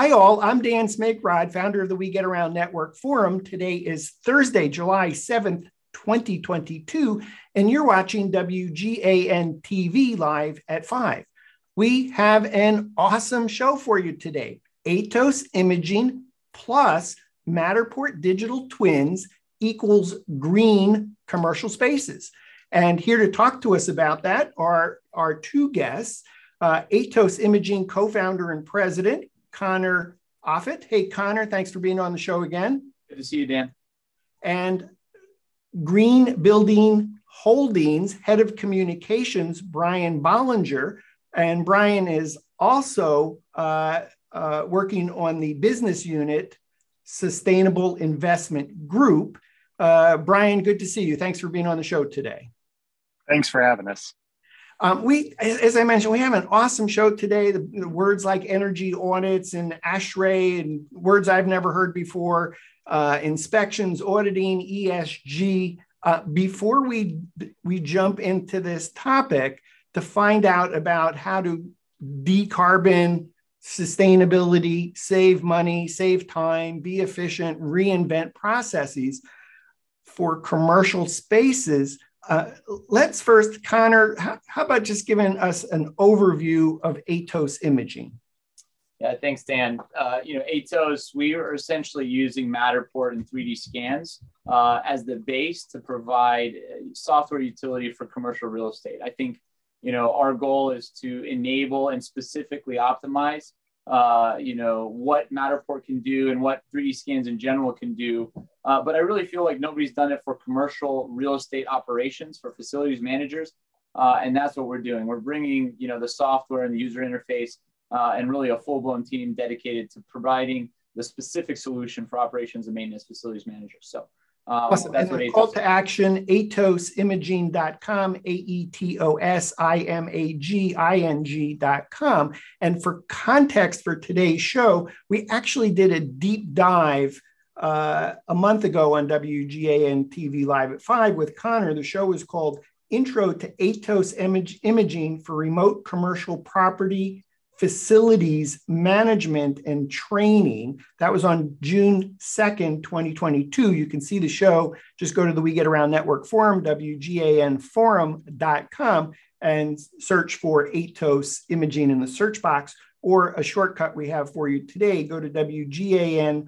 Hi, all. I'm Dan Smigrod, founder of the We Get Around Network Forum. Today is Thursday, July 7th, 2022, and you're watching WGAN TV live at 5. We have an awesome show for you today Aetos Imaging plus Matterport Digital Twins equals green commercial spaces. And here to talk to us about that are our two guests uh, Aetos Imaging co founder and president, Connor Offutt. Hey, Connor, thanks for being on the show again. Good to see you, Dan. And Green Building Holdings head of communications, Brian Bollinger. And Brian is also uh, uh, working on the business unit Sustainable Investment Group. Uh, Brian, good to see you. Thanks for being on the show today. Thanks for having us. Um, we, as I mentioned, we have an awesome show today. The, the words like energy audits and ASHRAE and words I've never heard before, uh, inspections, auditing, ESG. Uh, before we we jump into this topic to find out about how to decarbon sustainability, save money, save time, be efficient, reinvent processes for commercial spaces uh, let's first, Connor, how, how, about just giving us an overview of Aetos imaging? Yeah, thanks, Dan. Uh, you know, Aetos, we are essentially using Matterport and 3D scans uh, as the base to provide software utility for commercial real estate. I think, you know, our goal is to enable and specifically optimize uh, you know, what Matterport can do and what 3D scans in general can do. Uh, but I really feel like nobody's done it for commercial real estate operations for facilities managers. Uh, and that's what we're doing. We're bringing, you know, the software and the user interface uh, and really a full blown team dedicated to providing the specific solution for operations and maintenance facilities managers. So um, awesome. And what call to action, aetosimaging.com, A-E-T-O-S-I-M-A-G-I-N-G.com. And for context for today's show, we actually did a deep dive uh, a month ago on WGAN TV Live at 5 with Connor. The show is called Intro to Aetos Image, Imaging for Remote Commercial Property facilities management and training. That was on June 2nd, 2022. You can see the show. Just go to the We Get Around Network forum, WGANforum.com, and search for Aetos imaging in the search box. Or a shortcut we have for you today, go to WGAN.info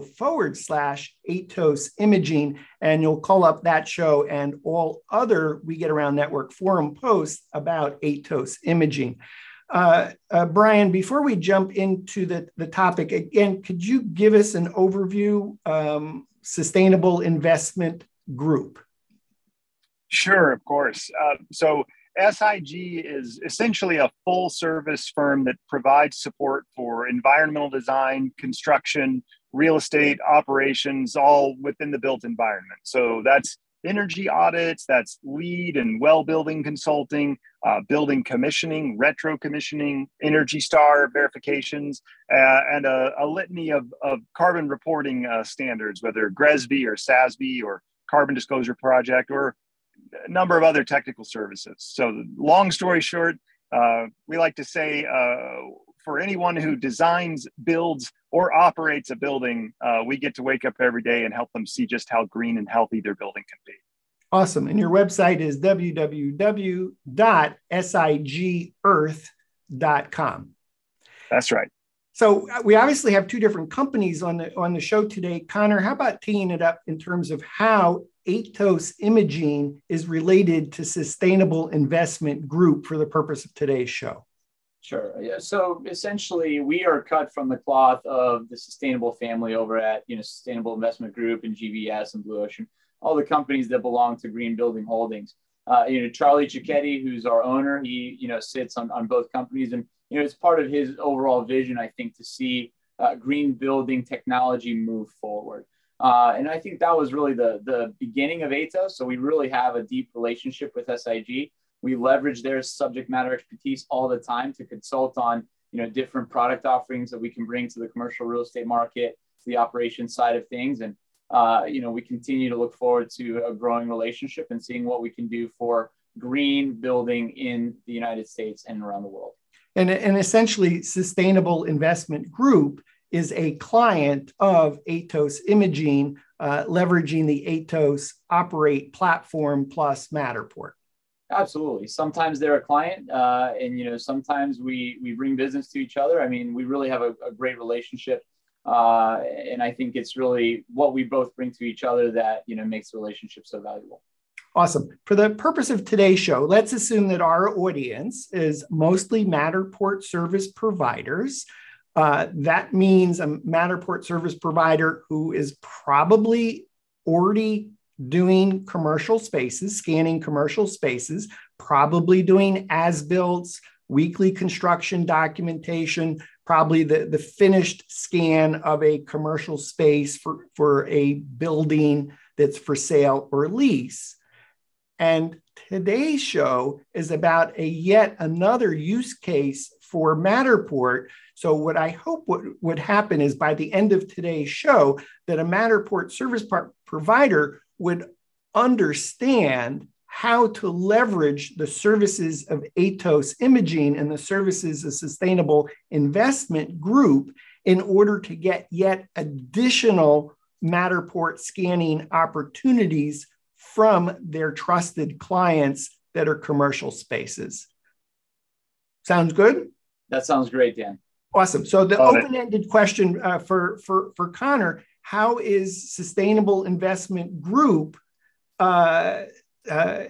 forward slash Aetos imaging, and you'll call up that show and all other We Get Around Network forum posts about Aetos imaging. Uh, uh, Brian, before we jump into the, the topic, again, could you give us an overview, um, Sustainable Investment Group? Sure, of course. Uh, so SIG is essentially a full service firm that provides support for environmental design, construction, real estate operations, all within the built environment. So that's energy audits, that's LEED and WELL building consulting, uh, building commissioning, retro commissioning, Energy Star verifications, uh, and a, a, litany of, of carbon reporting uh, standards, whether GRESB or SASB or Carbon Disclosure Project or a number of other technical services. So, long story short, uh, we like to say uh, for anyone who designs, builds, or operates a building, uh, we get to wake up every day and help them see just how green and healthy their building can be. Awesome. And your website is www.sigearth.com. That's right. So uh, we obviously have two different companies on the on the show today. Connor, how about teeing it up in terms of how Aetos Imaging is related to Sustainable Investment Group for the purpose of today's show? Sure. Yeah. So essentially, we are cut from the cloth of the sustainable family over at you know Sustainable Investment Group and GVS and Blue Ocean, all the companies that belong to Green Building Holdings. Uh, you know, Charlie Cicchetti, who's our owner, he you know sits on, on both companies, and you know it's part of his overall vision, I think, to see uh, green building technology move forward. Uh, and I think that was really the the beginning of Aetos. So we really have a deep relationship with SIG we leverage their subject matter expertise all the time to consult on you know different product offerings that we can bring to the commercial real estate market, to the operations side of things, and uh, you know we continue to look forward to a growing relationship and seeing what we can do for green building in the United States and around the world. And, and essentially, Sustainable Investment Group is a client of Aetos Imaging, uh, leveraging the Aetos Operate platform plus Matterport. Absolutely. Sometimes they're a client, uh, and you know, sometimes we we bring business to each other. I mean, we really have a, a great relationship, uh, and I think it's really what we both bring to each other that you know makes the relationship so valuable. Awesome. For the purpose of today's show, let's assume that our audience is mostly Matterport service providers. Uh, that means a Matterport service provider who is probably already doing commercial spaces, scanning commercial spaces, probably doing as builds, weekly construction documentation, probably the, the finished scan of a commercial space for, for a building that's for sale or lease. And today's show is about a yet another use case for Matterport. So, what I hope would, would happen is by the end of today's show, that a Matterport service provider would understand how to leverage the services of Aetos Imaging and the services of Sustainable Investment Group in order to get yet additional Matterport scanning opportunities from their trusted clients that are commercial spaces. Sounds good? That sounds great, Dan. Awesome. So the open-ended question uh, for, for, for Connor, how is Sustainable Investment Group uh, uh,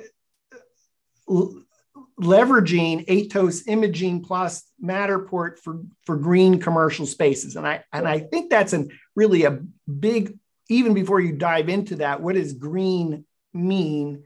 leveraging Aetos Imaging plus Matterport for, for green commercial spaces? And I, and I think that's a really a big, even before you dive into that, what does green mean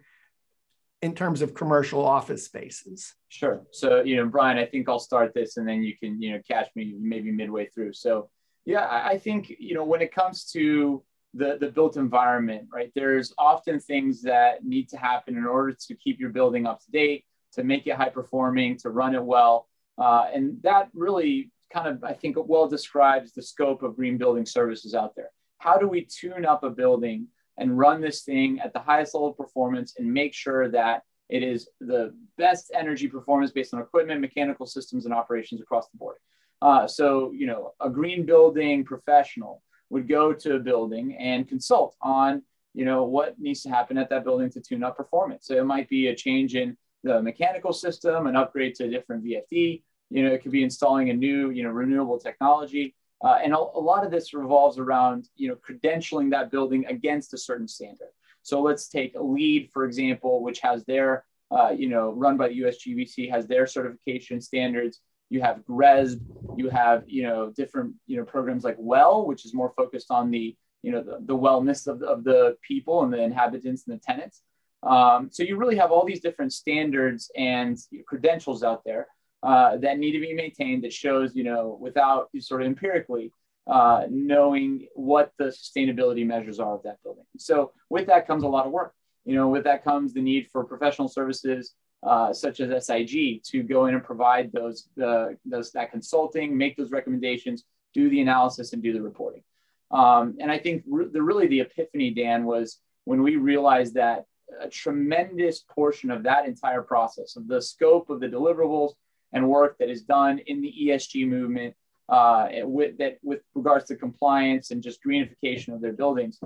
in terms of commercial office spaces? Sure. So, you know, Brian, I think I'll start this and then you can, you know, catch me maybe midway through. So, yeah, I think, you know, when it comes to the, the built environment, right, there's often things that need to happen in order to keep your building up to date, to make it high performing, to run it well. Uh, and that really kind of, I think, well describes the scope of green building services out there. How do we tune up a building and run this thing at the highest level of performance and make sure that it is the best energy performance based on equipment, mechanical systems, and operations across the board. Uh, so, you know, a green building professional would go to a building and consult on, you know, what needs to happen at that building to tune up performance. So it might be a change in the mechanical system, an upgrade to a different VFD. You know, it could be installing a new, you know, renewable technology. Uh, and a, a, lot of this revolves around, you know, credentialing that building against a certain standard. So let's take a LEED, for example, which has their, uh, you know, run by the USGBC, has their certification standards. You have GRESB, you have, you know, different, you know, programs like WELL, which is more focused on the, you know, the, the wellness of, of the people and the inhabitants and the tenants. Um, so you really have all these different standards and credentials out there uh, that need to be maintained that shows, you know, without sort of empirically uh, knowing what the sustainability measures are of that building. So with that comes a lot of work. You know, with that comes the need for professional services uh, such as SIG to go in and provide those, uh, those that consulting, make those recommendations, do the analysis, and do the reporting. Um, and I think re- the really the epiphany, Dan, was when we realized that a tremendous portion of that entire process, of the scope of the deliverables, and work that is done in the ESG movement uh, with that with regards to compliance and just greenification of their buildings.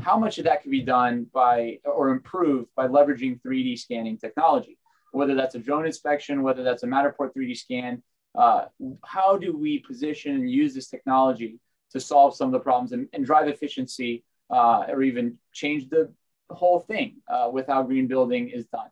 How much of that could be done by or improved by leveraging 3D scanning technology? Whether that's a drone inspection, whether that's a Matterport 3D scan, uh, how do we position and use this technology to solve some of the problems and, and drive efficiency uh, or even change the whole thing uh, with how green building is done?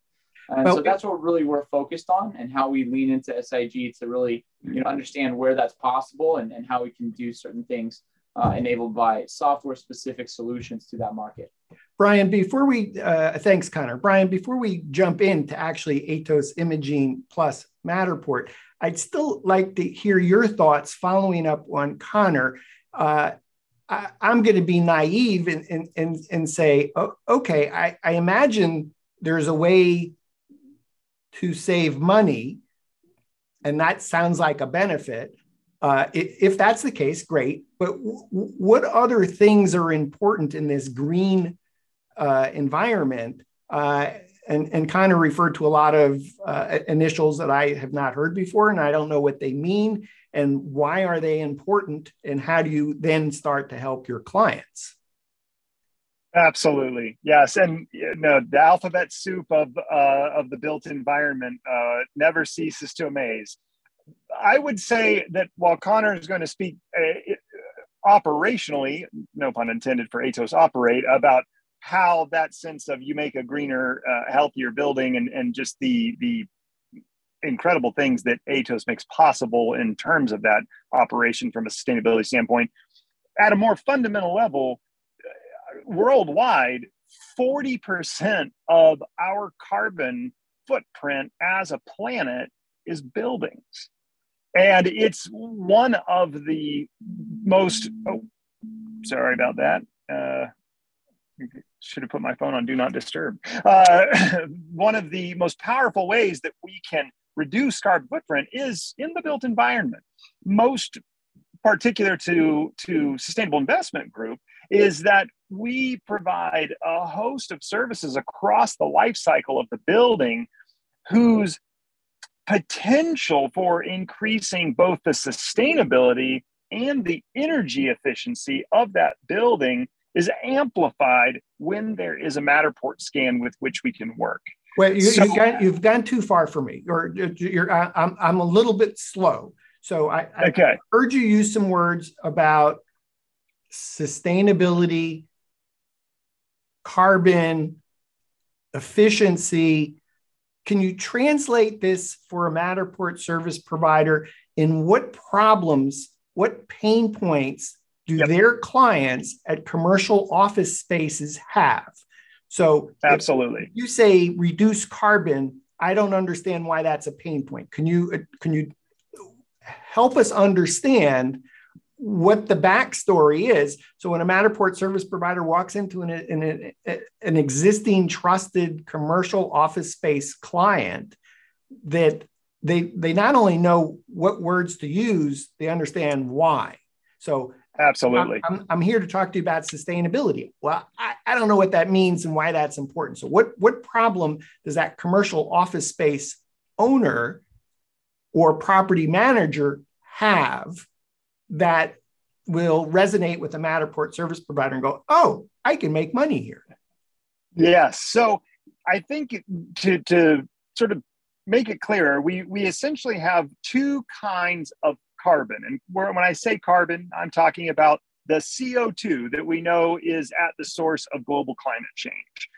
And well, so that's what really we're focused on and how we lean into SIG to really, you know, understand where that's possible and, and how we can do certain things uh, enabled by software specific solutions to that market. Brian, before we, uh, thanks, Connor. Brian, before we jump into actually Aetos Imaging plus Matterport, I'd still like to hear your thoughts following up on Connor. Uh, I, am going to be naive and, and, and, and say, oh, okay, I, I imagine there's a way to save money, and that sounds like a benefit. Uh, if that's the case, great. But w- what other things are important in this green uh, environment uh, and, and kind of referred to a lot of uh, initials that I have not heard before, and I don't know what they mean and why are they important, and how do you then start to help your clients? Absolutely, yes, and you know, the alphabet soup of uh, of the built environment uh, never ceases to amaze. I would say that while Connor is going to speak uh, operationally, no pun intended for Aetos operate, about how that sense of you make a greener, uh, healthier building and, and just the, the incredible things that Aetos makes possible in terms of that operation from a sustainability standpoint. At a more fundamental level, uh, worldwide, 40% of our carbon footprint as a planet is buildings. And it's one of the most, oh, sorry about that. Uh, should have put my phone on do not disturb. Uh, one of the most powerful ways that we can reduce carbon footprint is in the built environment. Most particular to, to sustainable investment group is that we provide a host of services across the life cycle of the building whose potential for increasing both the sustainability and the energy efficiency of that building is amplified when there is a Matterport scan with which we can work. Well, you, so, you've, gone, you've gone too far for me, or you're, I'm, I'm a little bit slow. So I, I okay. heard you use some words about sustainability, carbon, efficiency, can you translate this for a Matterport service provider in what problems, what pain points do yep. their clients at commercial office spaces have? So, absolutely. you say reduce carbon. I don't understand why that's a pain point. Can you uh, can you help us understand what the backstory is. So when a Matterport service provider walks into an, an, an existing trusted commercial office space client, that they they not only know what words to use, they understand why. So absolutely, I'm, I'm, I'm here to talk to you about sustainability. Well, I, I don't know what that means and why that's important. So what what problem does that commercial office space owner or property manager have that will resonate with a Matterport service provider and go, oh, I can make money here. Yes. So I think to, to sort of make it clearer, we, we essentially have two kinds of carbon. And when I say carbon, I'm talking about the CO2 that we know is at the source of global climate change.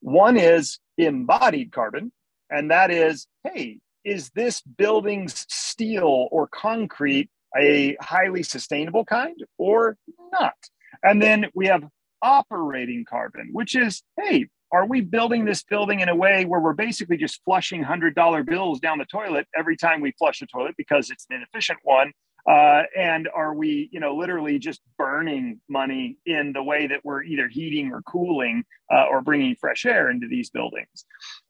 One is embodied carbon, and that is, hey, is this building's steel or concrete a highly sustainable kind or not. And then we have operating carbon, which is hey, are we building this building in a way where we're basically just flushing $100 bills down the toilet every time we flush the toilet because it's an inefficient one? Uh, and are we, you know, literally just burning money in the way that we're either heating or cooling uh, or bringing fresh air into these buildings?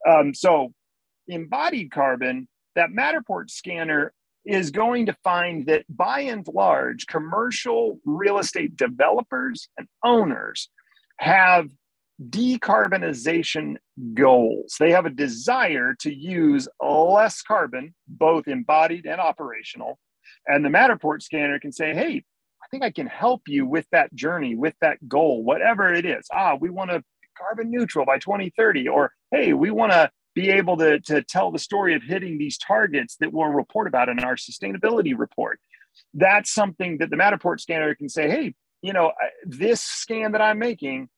Um, so, embodied carbon, that Matterport scanner is going to find that by and large, commercial real estate developers and owners have decarbonization goals. They have a desire to use less carbon, both embodied and operational. And the Matterport scanner can say, hey, I think I can help you with that journey, with that goal, whatever it is. Ah, we want to carbon neutral by 2030, or hey, we want to be able to, to tell the story of hitting these targets that we'll report about in our sustainability report. That's something that the Matterport scanner can say, hey, you know, this scan that I'm making,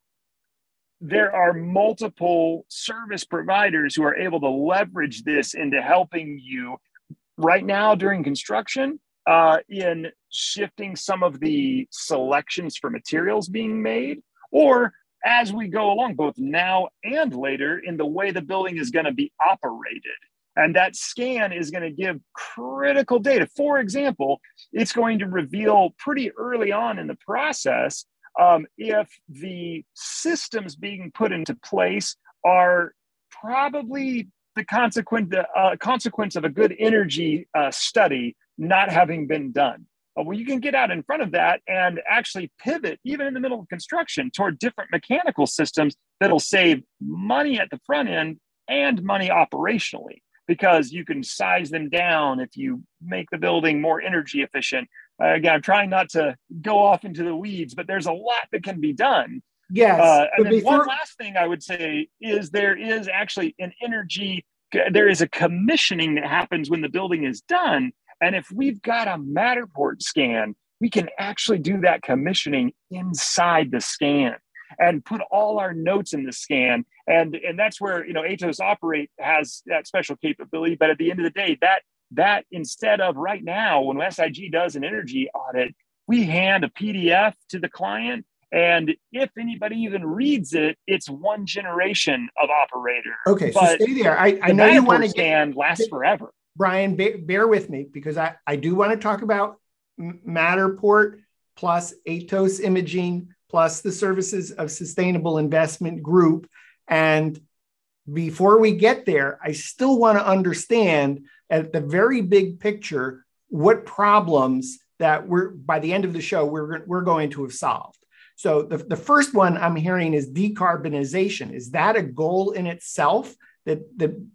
there are multiple service providers who are able to leverage this into helping you right now during construction uh, in shifting some of the selections for materials being made or as we go along, both now and later, in the way the building is going to be operated. And that scan is going to give critical data. For example, it's going to reveal pretty early on in the process um, if the systems being put into place are probably the consequent, uh, consequence of a good energy uh, study not having been done. Uh, well, you can get out in front of that and actually pivot, even in the middle of construction, toward different mechanical systems that'll save money at the front end and money operationally because you can size them down if you make the building more energy efficient. Uh, again, I'm trying not to go off into the weeds, but there's a lot that can be done. Yes. Uh, and then before... one last thing I would say is there is actually an energy, there is a commissioning that happens when the building is done. And if we've got a Matterport scan, we can actually do that commissioning inside the scan and put all our notes in the scan. And, and that's where, you know, Aetos Operate has that special capability. But at the end of the day, that, that instead of right now, when SIG does an energy audit, we hand a PDF to the client. And if anybody even reads it, it's one generation of operator. Okay, so stay there. I, I know you want to scan get, lasts forever. Brian, bear, bear with me because I, I do want to talk about Matterport plus Aetos imaging plus the services of Sustainable Investment Group. And before we get there, I still want to understand at the very big picture what problems that we're by the end of the show we're, we're going to have solved. So the, the first one I'm hearing is decarbonization. Is that a goal in itself that the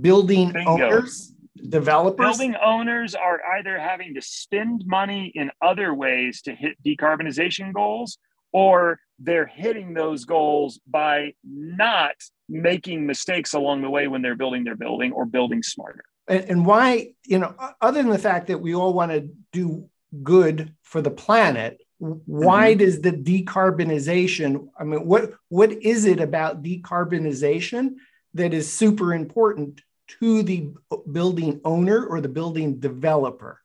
building Bingo. owners developers building owners are either having to spend money in other ways to hit decarbonization goals or they're hitting those goals by not making mistakes along the way when they're building their building or building smarter and, and why you know other than the fact that we all want to do good for the planet why mm-hmm. does the decarbonization i mean what what is it about decarbonization that is super important to the building owner or the building developer?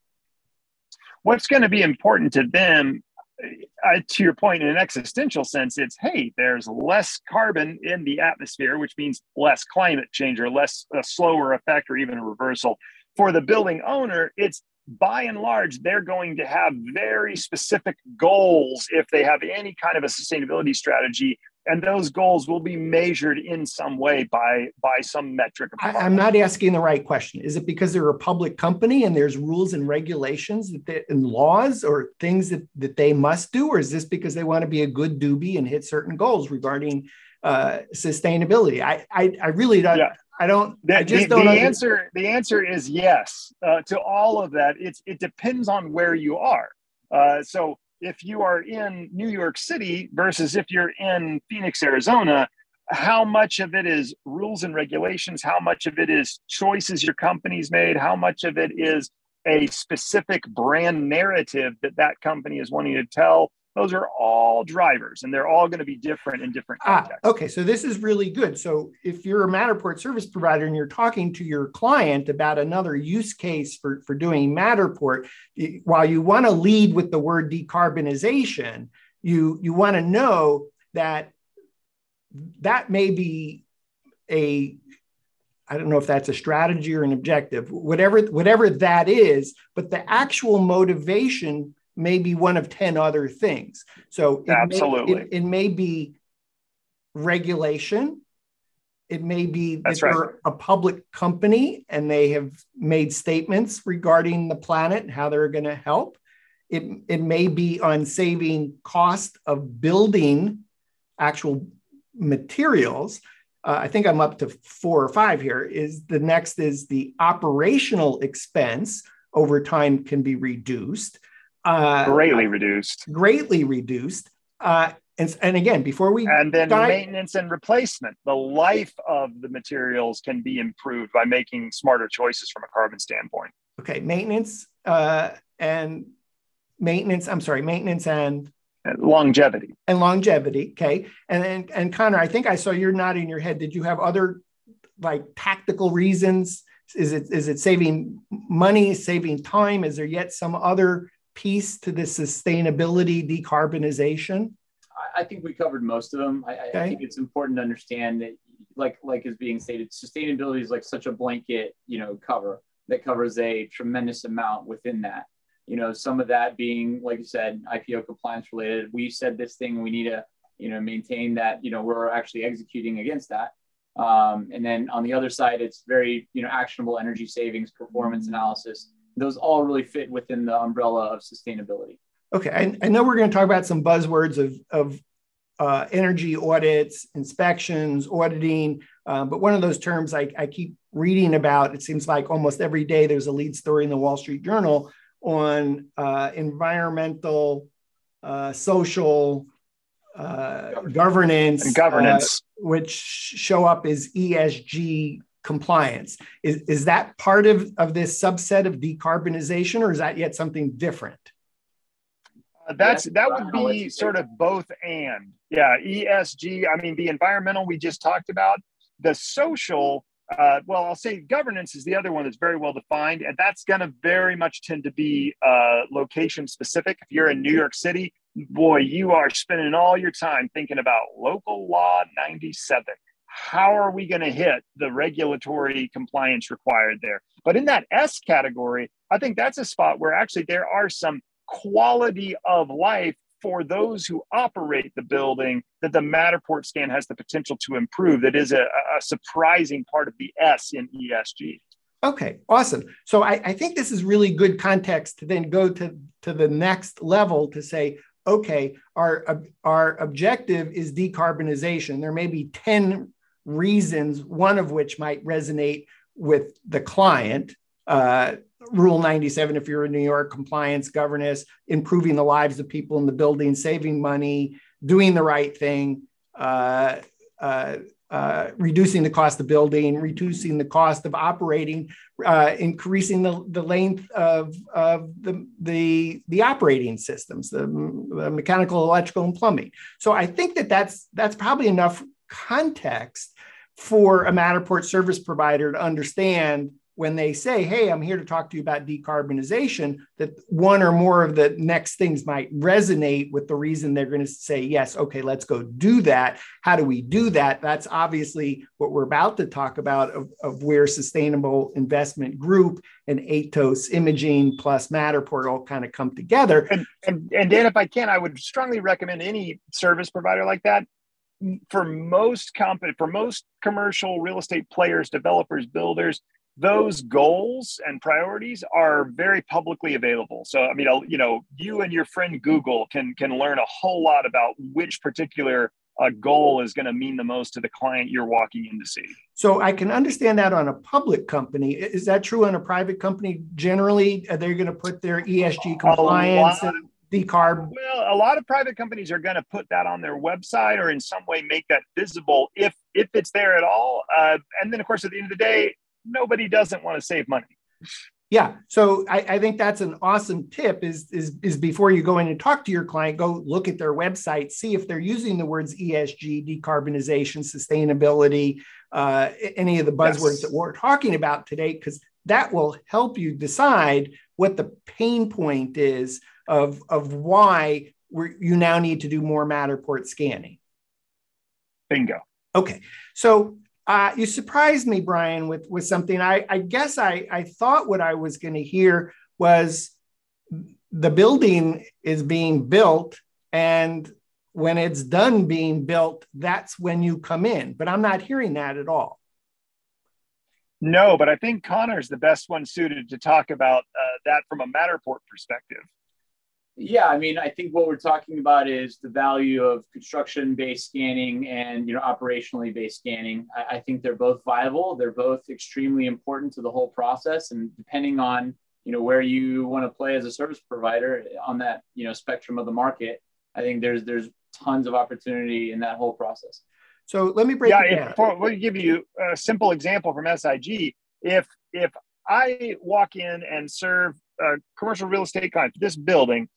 What's going to be important to them, uh, to your point, in an existential sense, it's hey, there's less carbon in the atmosphere, which means less climate change or less a slower effect or even a reversal. For the building owner, it's by and large, they're going to have very specific goals if they have any kind of a sustainability strategy and those goals will be measured in some way by by some metric I, am not asking the right question is it because they're a public company and there's rules and regulations that they, and laws or things that, that they must do or is this because they want to be a good doobie and hit certain goals regarding uh, sustainability I, I, I really don't yeah. I don't. The, I just the, don't. The answer. The answer is yes uh, to all of that. It's it depends on where you are. Uh, so if you are in New York City versus if you're in Phoenix, Arizona, how much of it is rules and regulations? How much of it is choices your company's made? How much of it is a specific brand narrative that that company is wanting to tell? Those are all drivers and they're all going to be different in different ah, contexts. Ah, okay, so this is really good. So if you're a Matterport service provider and you're talking to your client about another use case for, for doing Matterport, while you want to lead with the word decarbonization, you, you want to know that that may be a I don't know if that's a strategy or an objective, whatever whatever that is, but the actual motivation may be one of 10 other things. So it Absolutely. May, it, it may be regulation. It may be that right. they're a public company and they have made statements regarding the planet and how they're going to help. It, it may be on saving cost of building actual materials. Uh, I think I'm up to four or five here. Is the next is the operational expense over time can be reduced uh, greatly reduced. Greatly reduced. Uh, and, and again, before we and then dive, maintenance and replacement, the life of the materials can be improved by making smarter choices from a carbon standpoint. Okay, maintenance uh, and maintenance. I'm sorry, maintenance and and longevity and longevity. Okay, and then and Connor, I think I saw you're nodding your head. Did you have other like tactical reasons? Is it is it saving money, saving time? Is there yet some other piece to the sustainability decarbonization? I think we covered most of them. I, okay. I, think it's important to understand that, like like is being stated, sustainability is like such a blanket, you know, cover that covers a tremendous amount within that. You know, some of that being, like you said, IPO compliance related. We said this thing, we need to, you know, maintain that. You know, we're actually executing against that. Um, and then on the other side, it's very, you know, actionable energy savings, performance analysis, those all really fit within the umbrella of sustainability. Okay, I, I know we're going to talk about some buzzwords of, of uh, energy audits, inspections, auditing. Uh, but one of those terms I, I, keep reading about, it seems like almost every day there's a lead story in the Wall Street Journal on uh, environmental, uh, social, uh, governance, and governance, which show up as ESG compliance. Is, is that part of, of this subset of decarbonization, or is that yet something different? Uh, that's that would be sort of both and. Yeah esg i mean the environmental we just talked about the social uh, well i'll say governance is the other one that's very well defined and that's going to very much tend to be uh, location specific. If you're in new york city boy you are spending all your time thinking about local law 97 how are we going to hit the regulatory compliance required there? But in that S category, I think that's a spot where actually there are some quality of life for those who operate the building that the Matterport scan has the potential to improve. That is a, a surprising part of the S in ESG. Okay, awesome. So I, I, think this is really good context to then go to, to the next level to say, okay, our, our objective is decarbonization. There may be 10 reasons, one of which might resonate with the client. Uh, Rule 97, if you're in New York, compliance, governance, improving the lives of people in the building, saving money, doing the right thing, uh, uh, uh, reducing the cost of building, reducing the cost of operating, uh, increasing the, the length of, of the, the, the operating systems, the, the, mechanical, electrical, and plumbing. So I think that that's, that's probably enough context for a Matterport service provider to understand when they say, Hey, I'm here to talk to you about decarbonization, that one or more of the next things might resonate with the reason they're going to say, Yes, okay, let's go do that. How do we do that? That's obviously what we're about to talk about of, of where Sustainable Investment Group and Aetos Imaging plus Matterport all kind of come together. And, and, and Dan, if I can, I would strongly recommend any service provider like that for most company for most commercial real estate players developers builders those goals and priorities are very publicly available. So i mean I'll, you know you and your friend google can can learn a whole lot about which particular uh, goal is going to mean the most to the client you're walking in to see. So i can understand that on a public company. Is that true on a private company generally? Are they going to put their esg compliance decarb? Well, a lot of private companies are going to put that on their website or in some way make that visible if if it's there at all. Uh, and then, of course, at the end of the day, nobody doesn't want to save money. Yeah, so I, I, think that's an awesome tip. Is is is before you go in and talk to your client, go look at their website, see if they're using the words ESG, decarbonization, sustainability, uh, any of the buzzwords yes. that we're talking about today, because that will help you decide what the pain point is of, of why you now need to do more Matterport scanning. Bingo. Okay. So uh, you surprised me, Brian, with, with something. I, I guess I, I thought what I was going to hear was the building is being built and when it's done being built, that's when you come in. But I'm not hearing that at all. No, but I think Connor's the best one suited to talk about uh, that from a Matterport perspective. Yeah, I mean, I think what we're talking about is the value of construction-based scanning and you know operationally based scanning. I, I, think they're both viable. They're both extremely important to the whole process, and depending on you know where you want to play as a service provider on that you know spectrum of the market, I think there's there's tons of opportunity in that whole process. So let me break yeah, it down. If, for, we'll give you a simple example from SIG. If if I walk in and serve a commercial real estate client, this building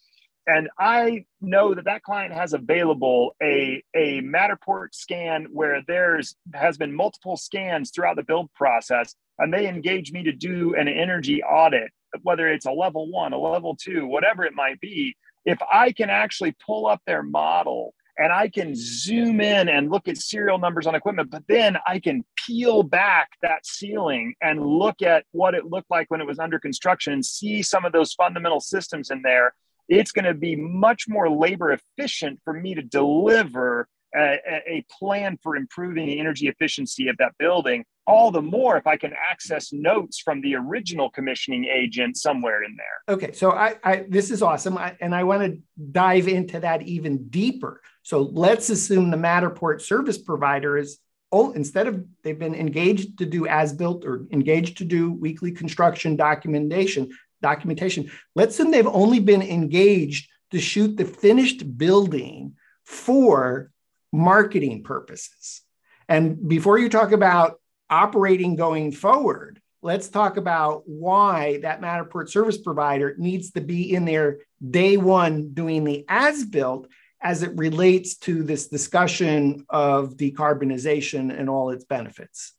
and I know that that client has available a, a Matterport scan where there's has been multiple scans throughout the build process, and they engage me to do an energy audit, whether it's a level one, a level two, whatever it might be. If I can actually pull up their model and I can zoom in and look at serial numbers on equipment, but then I can peel back that ceiling and look at what it looked like when it was under construction and see some of those fundamental systems in there it's going to be much more labor efficient for me to deliver a, a, plan for improving the energy efficiency of that building, all the more if I can access notes from the original commissioning agent somewhere in there. Okay, so I, I this is awesome, I, and I want to dive into that even deeper. So let's assume the Matterport service provider is oh, instead of they've been engaged to do as built or engaged to do weekly construction documentation documentation. Let's assume they've only been engaged to shoot the finished building for marketing purposes. And before you talk about operating going forward, let's talk about why that Matterport service provider needs to be in there day one doing the as built as it relates to this discussion of decarbonization and all its benefits.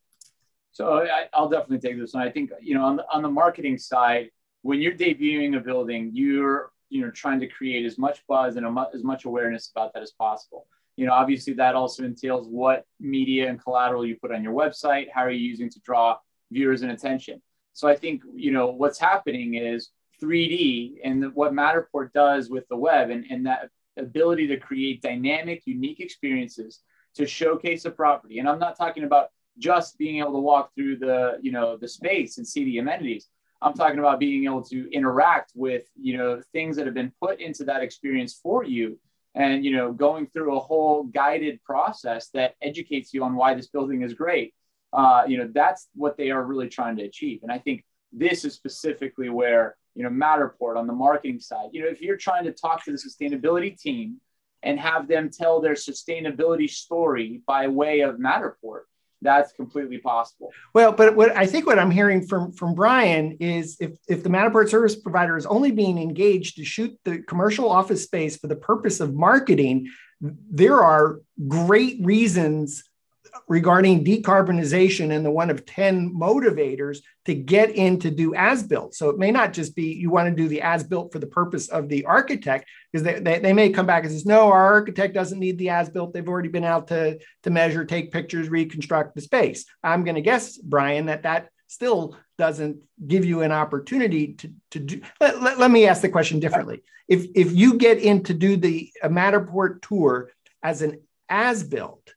So I, will definitely take this one. I think you know on the, on the marketing side, when you're debuting a building, you're you know trying to create as much buzz and as much awareness about that as possible. You know obviously that also entails what media and collateral you put on your website how are you using to draw viewers and attention. So i think you know what's happening is 3d and what matterport does with the web and, and that ability to create dynamic unique experiences to showcase a property. And i'm not talking about just being able to walk through the you know the space and see the amenities i'm talking about being able to interact with you know things that have been put into that experience for you and you know going through a whole guided process that educates you on why this building is great. Uh, you know that's what they are really trying to achieve. And i think this is specifically where you know matterport on the marketing side you know if you're trying to talk to the sustainability team and have them tell their sustainability story by way of matterport that's completely possible. Well, but what I think what I'm hearing from from Brian is if if the Matterport service provider is only being engaged to shoot the commercial office space for the purpose of marketing, there are great reasons regarding decarbonization and the one of 10 motivators to get in to do as built. So it may not just be you want to do the as built for the purpose of the architect, because they, they, they, may come back and says, no, our architect doesn't need the as built. They've already been out to, to measure, take pictures, reconstruct the space. I'm going to guess, Brian, that that still doesn't give you an opportunity to, to do. Let, let, let me ask the question differently. If, if you get in to do the Matterport tour as an as built,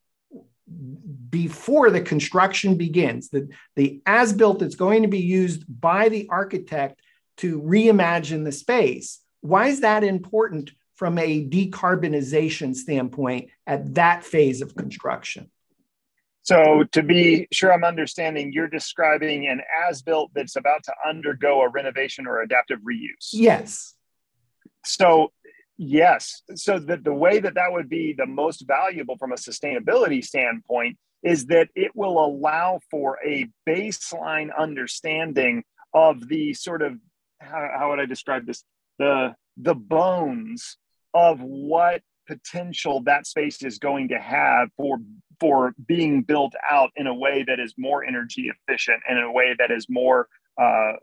before the construction begins. The, the as built that's going to be used by the architect to reimagine the space. Why is that important from a decarbonization standpoint at that phase of construction? So, to be sure I'm understanding, you're describing an as built that's about to undergo a renovation or adaptive reuse. Yes. So, Yes. So the, the way that that would be the most valuable from a sustainability standpoint is that it will allow for a baseline understanding of the sort of how, how would I describe this? The the bones of what potential that space is going to have for for being built out in a way that is more energy efficient and in a way that is more uh,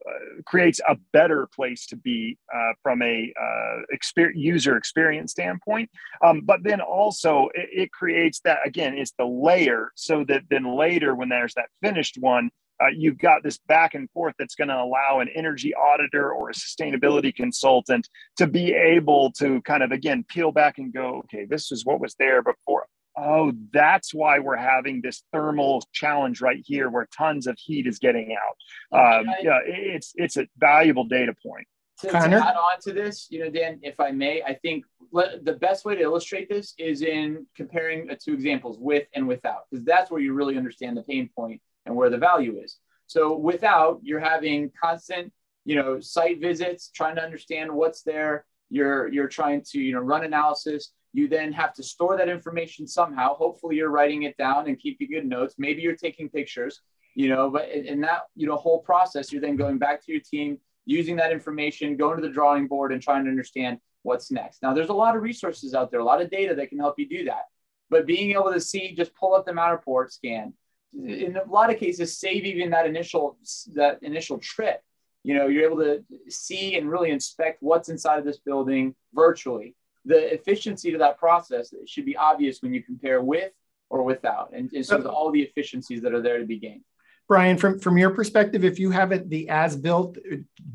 creates a better place to be uh, from a uh, exper- user experience standpoint. Um, but then also it, it, creates that again, it's the layer so that then later when there's that finished one, uh, you've got this back and forth that's going to allow an energy auditor or a sustainability consultant to be able to kind of again peel back and go, okay, this is what was there before oh, that's why we're having this thermal challenge right here where tons of heat is getting out. Um, yeah, it's it's a valuable data point. To, to, add on to this, you know, Dan, if I may, I think the best way to illustrate this is in comparing two examples with and without, because that's where you really understand the pain point and where the value is. So without, you're having constant, you know, site visits, trying to understand what's there. You're you're trying to, you know, run analysis you then have to store that information somehow. Hopefully, you're writing it down and keeping good notes. Maybe you're taking pictures, you know, but in that, you know, whole process, you're then going back to your team, using that information, going to the drawing board and trying to understand what's next. Now, there's a lot of resources out there, a lot of data that can help you do that. But being able to see, just pull up the Matterport scan, in a lot of cases, save even that initial that initial trip. You know, you're able to see and really inspect what's inside of this building virtually the efficiency to that process should be obvious when you compare with or without, and, and so uh, all the efficiencies that are there to be gained. Brian, from, from your perspective, if you have it the as built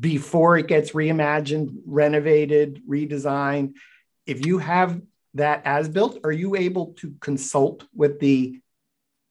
before it gets reimagined, renovated, redesigned, if you have that as built? Are you able to consult with the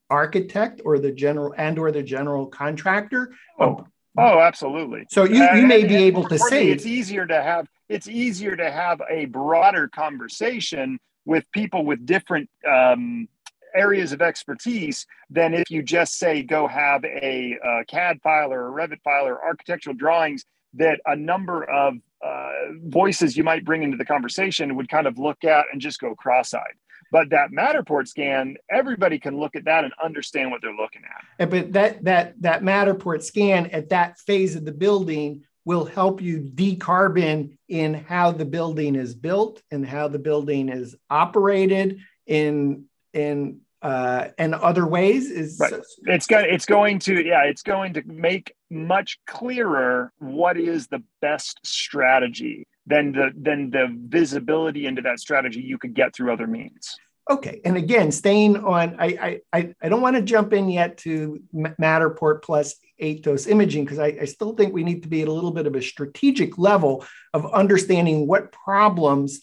architect or the general and or the general contractor? Oh, oh, absolutely. So you, you may be able to say it's easier to have it's easier to have a broader conversation with people with different um, areas of expertise than if you just say go have a, a CAD file or a Revit file or architectural drawings that a number of uh, voices you might bring into the conversation would kind of look at and just go cross-eyed. But that Matterport scan, everybody can look at that and understand what they're looking at. But that that that Matterport scan at that phase of the building will help you decarbon in how the building is built and how the building is operated in in uh, and other ways is right. it's going it's going to yeah it's going to make much clearer what is the best strategy than the than the visibility into that strategy you could get through other means okay and again staying on i i i don't want to jump in yet to matterport plus Aetos imaging because I, I still think we need to be at a little bit of a strategic level of understanding what problems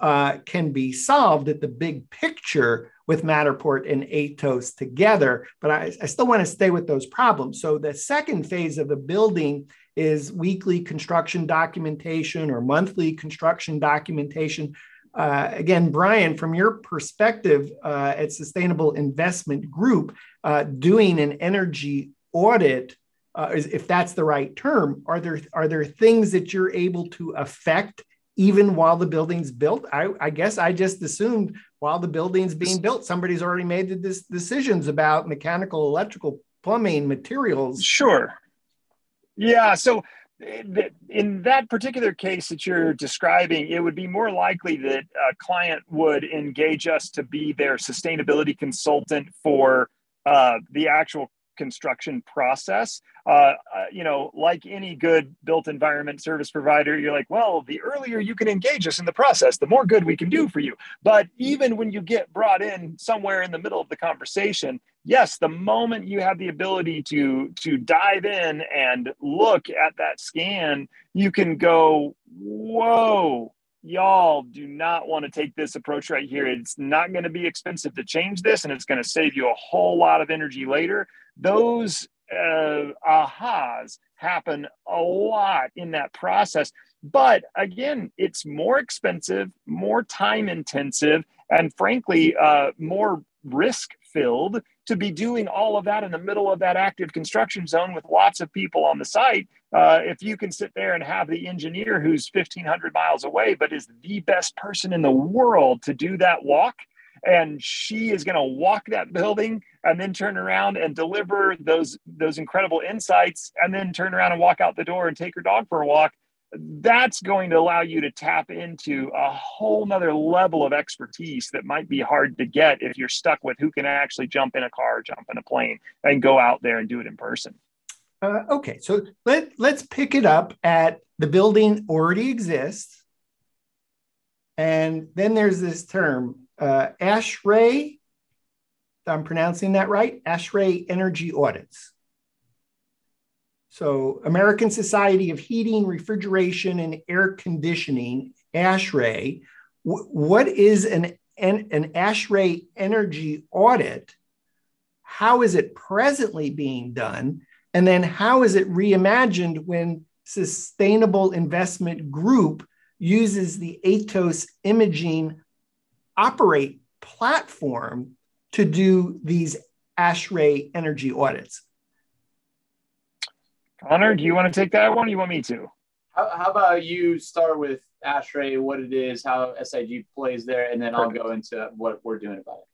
uh, can be solved at the big picture with Matterport and Aetos together, but I, I still want to stay with those problems. So the second phase of the building is weekly construction documentation or monthly construction documentation. Uh, again, Brian, from your perspective uh, at Sustainable Investment Group, uh, doing an energy audit, uh, if that's the right term, are there are there things that you're able to affect even while the building's built? I, I guess I just assumed while the building's being built, somebody's already made the dis- decisions about mechanical, electrical, plumbing, materials. Sure. Yeah. So in that particular case that you're describing, it would be more likely that a client would engage us to be their sustainability consultant for uh, the actual construction process. Uh, uh, you know, like any good built environment service provider, you're like, well, the earlier you can engage us in the process, the more good we can do for you. But even when you get brought in somewhere in the middle of the conversation, yes, the moment you have the ability to to dive in and look at that scan, you can go, whoa, y'all do not want to take this approach right here. It's not going to be expensive to change this, and it's going to save you a whole lot of energy later. Those uh, ahas happen a lot in that process. But again, it's more expensive, more time intensive, and frankly, uh, more risk filled to be doing all of that in the middle of that active construction zone with lots of people on the site. Uh, if you can sit there and have the engineer who's 1500 miles away, but is the best person in the world to do that walk, and she is going to walk that building and then turn around and deliver those those incredible insights and then turn around and walk out the door and take her dog for a walk. That's going to allow you to tap into a whole nother level of expertise that might be hard to get if you're stuck with who can actually jump in a car jump in a plane and go out there and do it in person. Uh, okay so let, let's pick it up at the building already exists. And then there's this term uh, ASHRAE i'm pronouncing that right ASHRAE energy audits so, American Society of Heating, Refrigeration, and Air Conditioning, ASHRAE. W- what is an, an, an ASHRAE energy audit? How is it presently being done? And then how is it reimagined when Sustainable Investment Group uses the Aetos imaging operate platform to do these ASHRAE energy audits? Connor, do you want to take that one? Or you want me to? How, how about you start with ASHRAE, what it is, how SIG plays there, and then Perfect. I'll go into what we're doing about it.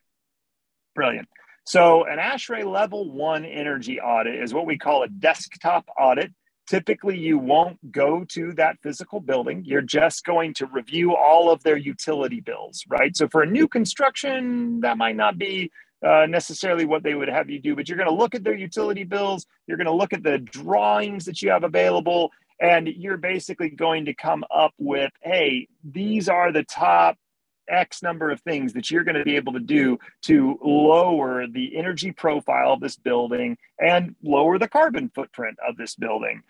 Brilliant. So, an ASHRAE level one energy audit is what we call a desktop audit. Typically, you won't go to that physical building. You're just going to review all of their utility bills, right? So, for a new construction, that might not be uh, necessarily what they would have you do, but you're going to look at their utility bills, you're going to look at the drawings that you have available, and you're basically going to come up with, hey, these are the top X number of things that you're going to be able to do to lower the energy profile of this building and lower the carbon footprint of this building.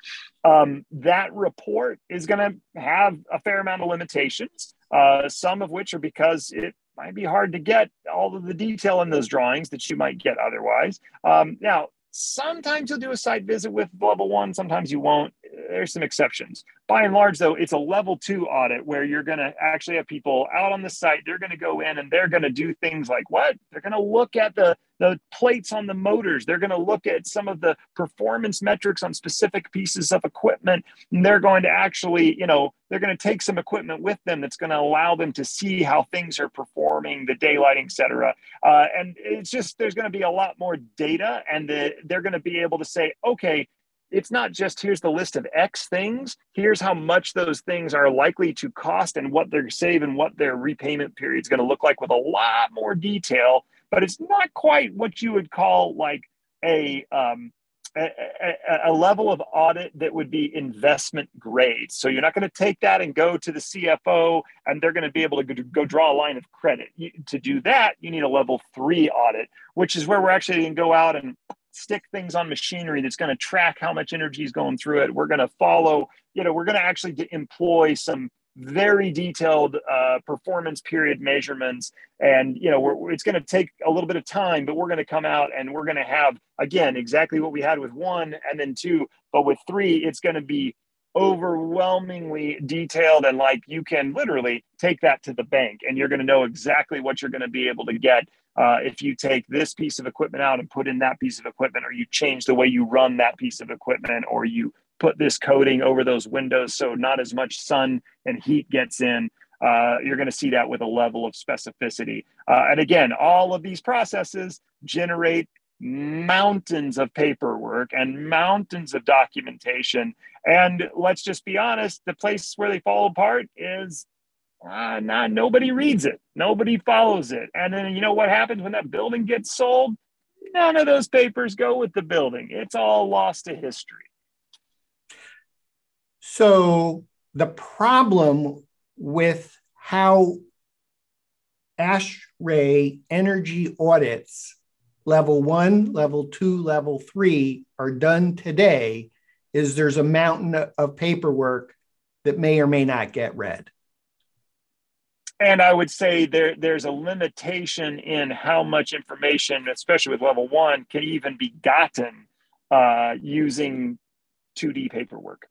Um, that report is going to have a fair amount of limitations uh, some of which are because it might be hard to get all of the detail in those drawings that you might get otherwise. Um, now, sometimes you'll do a site visit with level one, sometimes you won't. There's some exceptions. By and large, though, it's a level two audit where you're going to actually have people out on the site. They're going to go in and they're going to do things like what? They're going to look at the, the plates on the motors. They're going to look at some of the performance metrics on specific pieces of equipment. And they're going to actually, you know, they're going to take some equipment with them that's going to allow them to see how things are performing, the daylighting, et cetera. Uh, and it's just, there's going to be a lot more data and the, they're going to be able to say, okay, it's not just here's the list of X things, here's how much those things are likely to cost and what they're save and what their repayment period is going to look like with a lot more detail. But it's not quite what you would call like a, um, a, a, a, level of audit that would be investment grade. So you're not going to take that and go to the CFO and they're going to be able to go draw a line of credit. You, to do that, you need a level three audit, which is where we're actually going to go out and stick things on machinery that's going to track how much energy is going through it. We're going to follow, you know, we're going to actually employ some very detailed uh, performance period measurements. And, you know, it's going to take a little bit of time, but we're going to come out and we're going to have, again, exactly what we had with one and then two. But with three, it's going to be overwhelmingly detailed and like you can literally take that to the bank and you're going to know exactly what you're going to be able to get uh, if you take this piece of equipment out and put in that piece of equipment, or you change the way you run that piece of equipment, or you put this coating over those windows so not as much sun and heat gets in, uh, you're going to see that with a level of specificity. Uh, and again, all of these processes generate mountains of paperwork and mountains of documentation. And let's just be honest, the place where they fall apart is uh, nah, nobody reads it, nobody follows it. And then you know what happens when that building gets sold? None of those papers go with the building. It's all lost to history. So the problem with how ASHRAE energy audits, level one, level two, level three, are done today is there's a mountain of paperwork that may or may not get read and I would say there there's a limitation in how much information, especially with level one, can even be gotten uh, using 2D paperwork.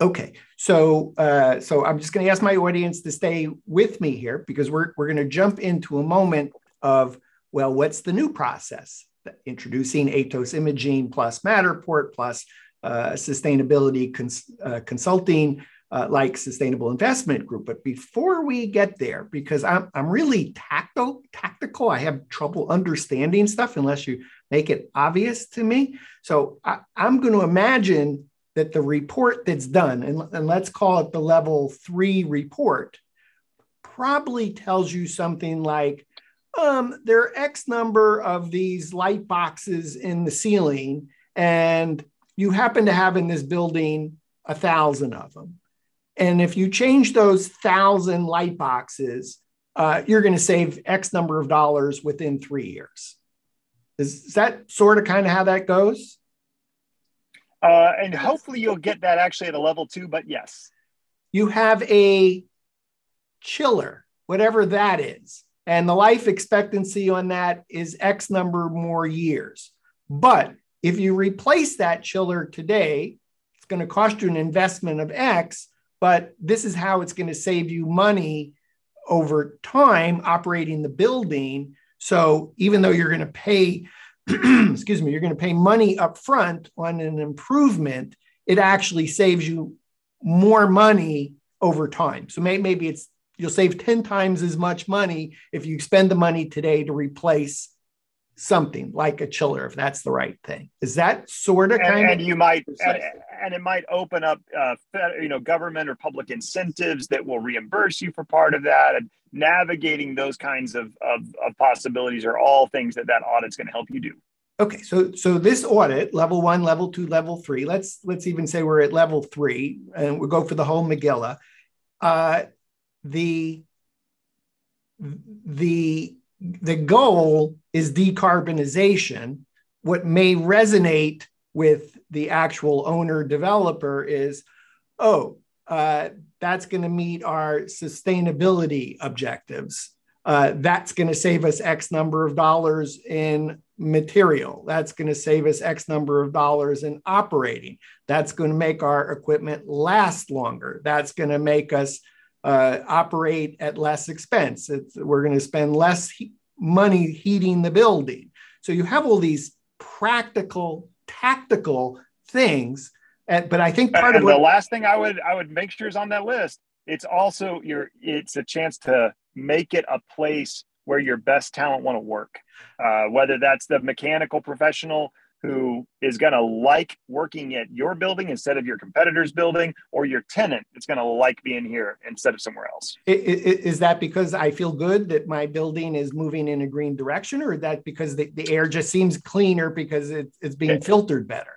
Okay, so uh, so I'm just going to ask my audience to stay with me here because we're we're going to jump into a moment of well, what's the new process? Introducing Aetos Imaging plus Matterport plus uh, sustainability cons- uh, consulting uh, like Sustainable Investment Group. But before we get there, because I'm, I'm really tactile, tactical, I have trouble understanding stuff unless you make it obvious to me. So I, I'm going to imagine that the report that's done, and, and let's call it the level three report, probably tells you something like um, there are X number of these light boxes in the ceiling, and you happen to have in this building a thousand of them. And if you change those thousand light boxes, uh, you're going to save X number of dollars within three years. Is, is that sort of kind of how that goes? Uh, and hopefully you'll get that actually at a level two, but yes. You have a chiller, whatever that is, and the life expectancy on that is X number more years. But if you replace that chiller today, it's going to cost you an investment of X but this is how it's going to save you money over time operating the building. So even though you're going to pay, excuse me, you're going to pay money up front on an improvement, it actually saves you more money over time. So maybe it's you'll save 10 times as much money if you spend the money today to replace something like a chiller if that's the right thing. Is that sort of kind and, of and you might and, and, it might open up uh, you know government or public incentives that will reimburse you for part of that. And navigating those kinds of, of, of possibilities are all things that that audit's going to help you do. Okay so so this audit level one level two level three let's let's even say we're at level three and we'll go for the whole megillah. Uh, the the the goal is decarbonization. What may resonate with the actual owner developer is, oh, uh, that's going to meet our sustainability objectives. Uh, that's going to save us X number of dollars in material. That's going to save us X number of dollars in operating. That's going to make our equipment last longer. That's going to make us uh, operate at less expense. It's, we're going to spend less money heating the building. So you have all these practical, tactical things. And, but I think part and of what, the last thing I would I would make sure is on that list. It's also your it's a chance to make it a place where your best talent want to work. Uh, whether that's the mechanical professional who is going to like working at your building instead of your competitor's building, or your tenant that's going to like being here instead of somewhere else. Is that because I feel good that my building is moving in a green direction, or that because the, the air just seems cleaner because it, it's being filtered better?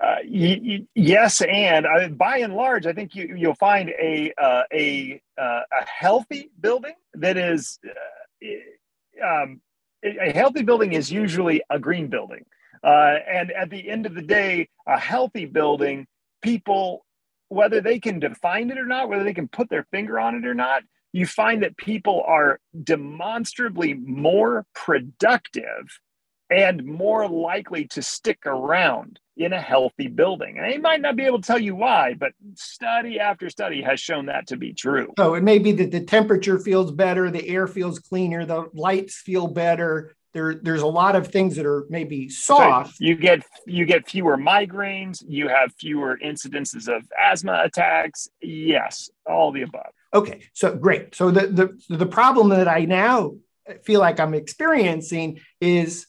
Uh, y- y- yes, and uh, by and large, I think you, you'll find a uh, a uh, a healthy building that is uh, um, a healthy building is usually a green building, uh, and at the end of the day, a healthy building, people, whether they can define it or not, whether they can put their finger on it or not, you find that people are demonstrably more productive and more likely to stick around in a healthy building. And they might not be able to tell you why, but study after study has shown that to be true. So it may be that the temperature feels better, the air feels cleaner, the lights feel better. There, there's a lot of things that are maybe soft. So you get you get fewer migraines, you have fewer incidences of asthma attacks. Yes, all the above. Okay, so great. So the the the problem that I now feel like I'm experiencing is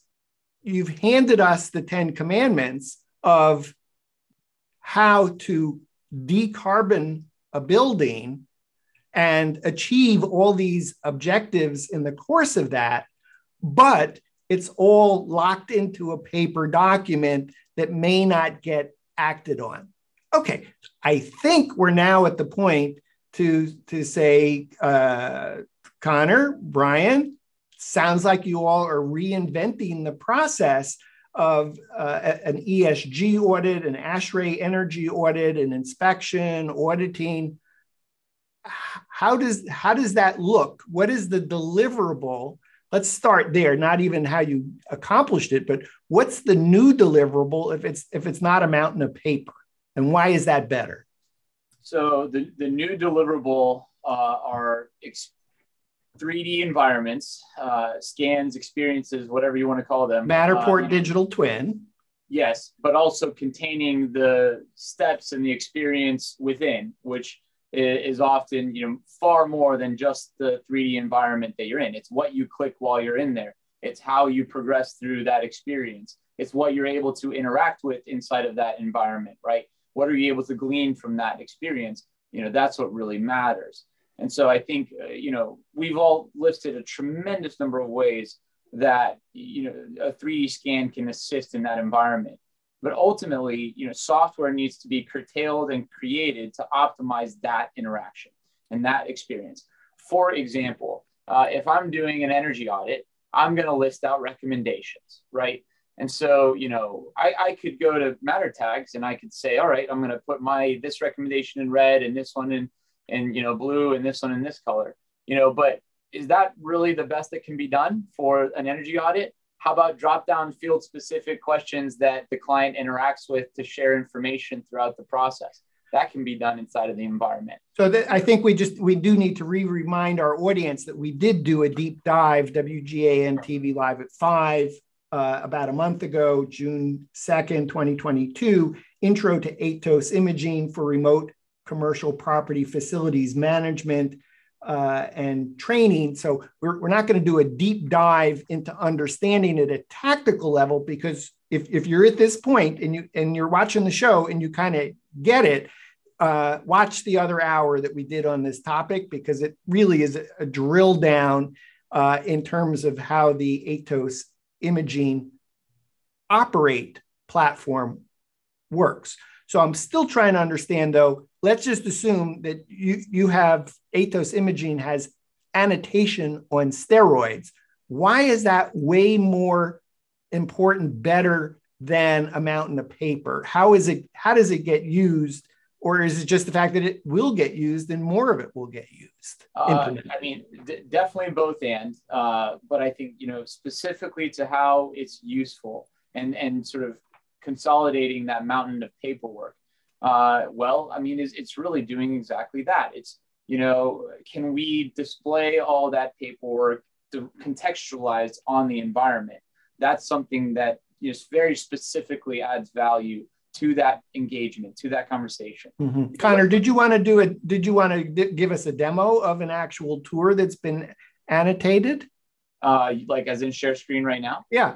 you've handed us the 10 commandments of how to decarbon a building and achieve all these objectives in the course of that but it's all locked into a paper document that may not get acted on okay i think we're now at the point to to say uh, connor brian sounds like you all are reinventing the process of uh, an ESG audit, an ASHRAE energy audit, an inspection, auditing. How does how does that look? What is the deliverable? Let's start there. Not even how you accomplished it, but what's the new deliverable if it's if it's not a mountain of paper, and why is that better? So the the new deliverable uh, are 3D environments, uh, scans, experiences, whatever you want to call them. Matterport um, digital twin. Yes, but also containing the steps and the experience within, which is often you know far more than just the 3D environment that you're in. It's what you click while you're in there. It's how you progress through that experience. It's what you're able to interact with inside of that environment, right? What are you able to glean from that experience? You know, that's what really matters. And so I think, uh, you know, we've all listed a tremendous number of ways that, you know, a 3D scan can assist in that environment. But ultimately, you know, software needs to be curtailed and created to optimize that interaction and that experience. For example, uh, if I'm doing an energy audit, I'm going to list out recommendations, right? And so, you know, I, I could go to Mattertags and I could say, all right, I'm going to put my this recommendation in red and this one in and you know blue and this one in this color you know but is that really the best that can be done for an energy audit how about drop down field specific questions that the client interacts with to share information throughout the process? That can be done inside of the environment. So i think we just we do need to re-remind our audience that we did do a deep dive wgan tv live at five uh, about a month ago june 2nd 2022 intro to Aetos imaging for remote commercial property facilities management uh, and training. So we're, we're not going to do a deep dive into understanding at a tactical level because if, if you're at this point and you and you're watching the show and you kind of get it, uh, watch the other hour that we did on this topic because it really is a, a drill down uh, in terms of how the Aetos imaging operate platform works. So I'm still trying to understand though let's just assume that you, you have Aetos Imaging has annotation on steroids. Why is that way more important, better than a mountain of paper? How is it? How does it get used or is it just the fact that it will get used and more of it will get used? Uh, I mean, d- definitely both and, uh, but I think you know specifically to how it's useful and and sort of consolidating that mountain of paperwork. Uh, well, I mean, it's, it's really doing exactly that. It's you know, can we display all that paperwork contextualized on the environment? That's something that just very specifically adds value to that engagement, to that conversation. Mm-hmm. Connor, did you want to do it? Did you want to d- give us a demo of an actual tour that's been annotated? Uh, like as in share screen right now? Yeah.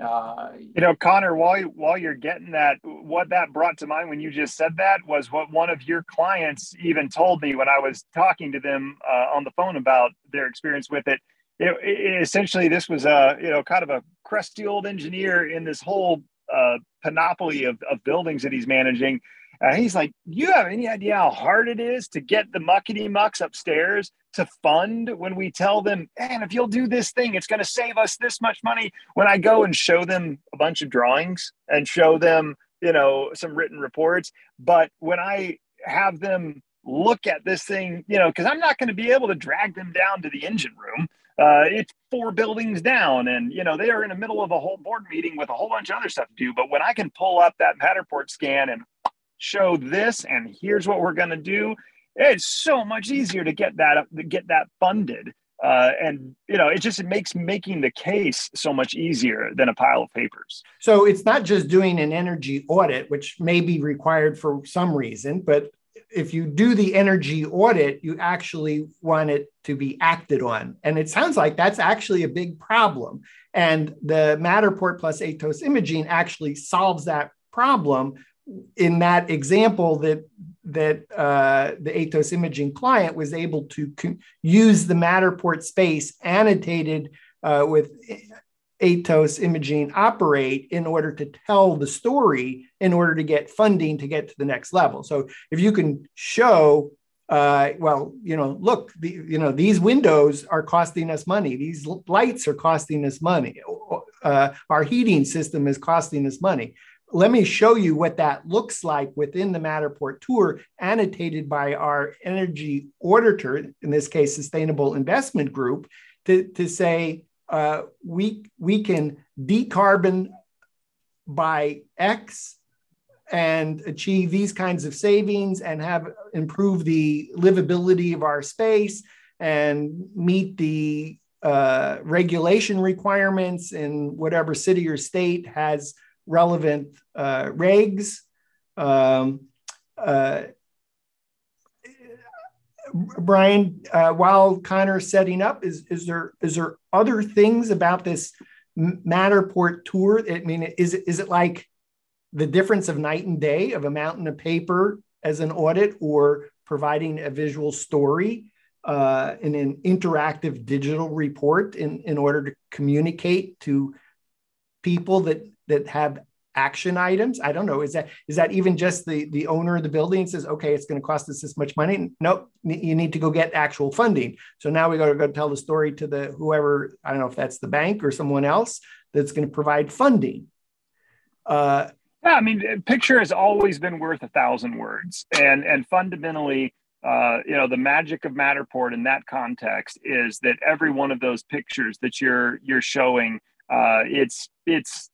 Uh, you know, Connor, while while you're getting that, what that brought to mind when you just said that was what one of your clients even told me when I was talking to them uh, on the phone about their experience with it. It, it. Essentially, this was a you know kind of a crusty old engineer in this whole uh, panoply of, of buildings that he's managing. Uh, he's like, you have any idea how hard it is to get the muckety mucks upstairs to fund when we tell them, man, if you'll do this thing, it's going to save us this much money. When I go and show them a bunch of drawings and show them, you know, some written reports, but when I have them look at this thing, you know, because I'm not going to be able to drag them down to the engine room. Uh, it's four buildings down, and you know they are in the middle of a whole board meeting with a whole bunch of other stuff to do. But when I can pull up that Matterport scan and show this, and here's what we're going to do, it's so much easier to get that get that funded. Uh, and you know, it just it makes making the case so much easier than a pile of papers. So it's not just doing an energy audit, which may be required for some reason, but if you do the energy audit, you actually want it to be acted on. And it sounds like that's actually a big problem. And the Matterport plus Aetos imaging actually solves that problem in that example that that uh, the Aetos imaging client was able to use the Matterport space annotated uh, with Aetos Imaging operate in order to tell the story in order to get funding to get to the next level. So if you can show, uh, well, you know, look, the, you know, these windows are costing us money. These lights are costing us money. Uh, our heating system is costing us money. Let me show you what that looks like within the Matterport tour, annotated by our energy auditor, in this case, Sustainable Investment Group, to, to say, uh, we we can decarbon by X and achieve these kinds of savings and have improve the livability of our space and meet the uh, regulation requirements in whatever city or state has relevant uh, regs. Um, uh, Brian, uh, while Connor's setting up, is is there is there other things about this Matterport tour? I mean, is it is it like the difference of night and day of a mountain of paper as an audit, or providing a visual story uh, in an interactive digital report in in order to communicate to people that that have action items? I don't know. Is that is that even just the the owner of the building says okay it's going to cost us this much money. Nope. You need to go get actual funding. So now we got to go tell the story to the whoever i don't know if that's the bank or someone else that's going to provide funding. Uh, yeah i mean picture has always been worth a thousand words. And and fundamentally uh, you know the magic of matterport in that context is that every one of those pictures that you're you're showing uh, it's it's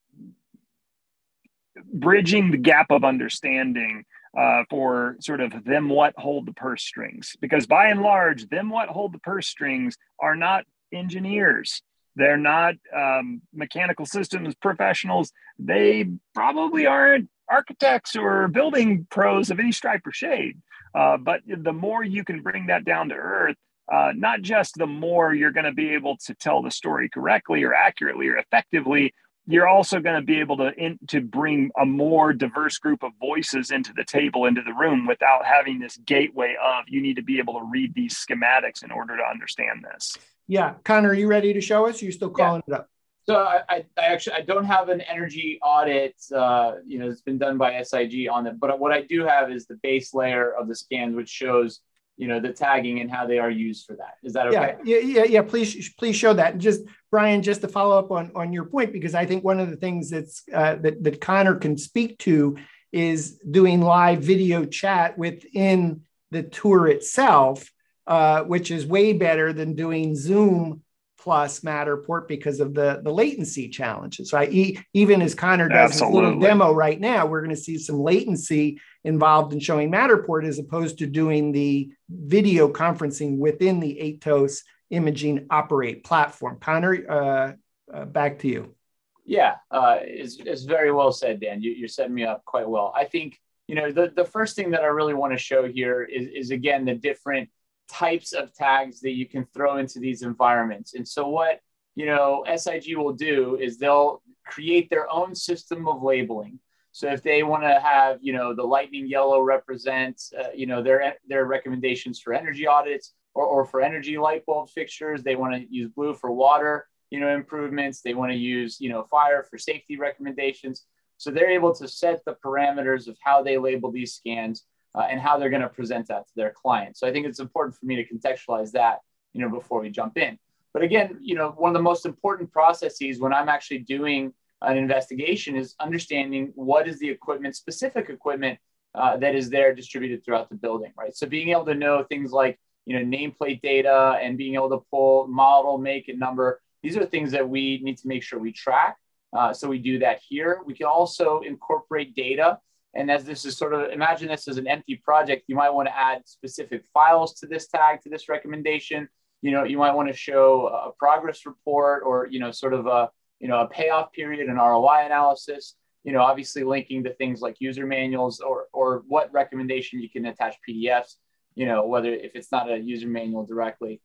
bridging the gap of understanding uh, for sort of them what hold the purse strings. Because by and large them what hold the purse strings are not engineers. They're not um, mechanical systems professionals. They probably aren't architects or building pros of any stripe or shade. Uh, but the more you can bring that down to earth uh, not just the more you're going to be able to tell the story correctly or accurately or effectively you're also going to be able to in, to bring a more diverse group of voices into the table into the room without having this gateway of you need to be able to read these schematics in order to understand this yeah connor are you ready to show us You're you still calling yeah. it up so I, I, actually I don't have an energy audit, uh, you know, it's been done by SIG on it. But what I do have is the base layer of the scans, which shows you know the tagging and how they are used for that. Is that okay? yeah yeah yeah please please show that. And just brian just to follow up on on your point because i think one of the things that's uh, that, that connor can speak to is doing live video chat within the tour itself, uh, which is way better than doing Zoom plus Matterport because of the, the latency challenges. Right? He, even as Connor does Absolutely. his little demo right now, we're going to see some latency involved in showing Matterport as opposed to doing the video conferencing within the Aetos imaging operate platform. Connor, uh, uh, back to you. Yeah, uh, it's, it's very well said, Dan. You, you're setting me up quite well. I think, you know, the, the first thing that I really want to show here is, is again, the different types of tags that you can throw into these environments. And so what, you know, SIG will do is they'll create their own system of labeling. So if they want to have, you know, the lightning yellow represent, uh, you know, their their recommendations for energy audits or, or for energy light bulb fixtures, they want to use blue for water you know, improvements. They want to use, you know, fire for safety recommendations. So they're able to set the parameters of how they label these scans uh, and how they're going to present that to their client. So I think it's important for me to contextualize that, you know, before we jump in. But again, you know, one of the most important processes when I'm actually doing an investigation is understanding what is the equipment, specific equipment uh, that is there distributed throughout the building, right? So being able to know things like, you know, nameplate data and being able to pull model, make, and number these are things that we need to make sure we track. Uh, so we do that here. We can also incorporate data. And as this is sort of, imagine this as an empty project, you might want to add specific files to this tag, to this recommendation. You know, you might want to show a progress report or, you know, sort of a, you know, a payoff period and ROI analysis, you know, obviously linking to things like user manuals or, or what recommendation you can attach PDFs, you know, whether if it's not a user manual directly.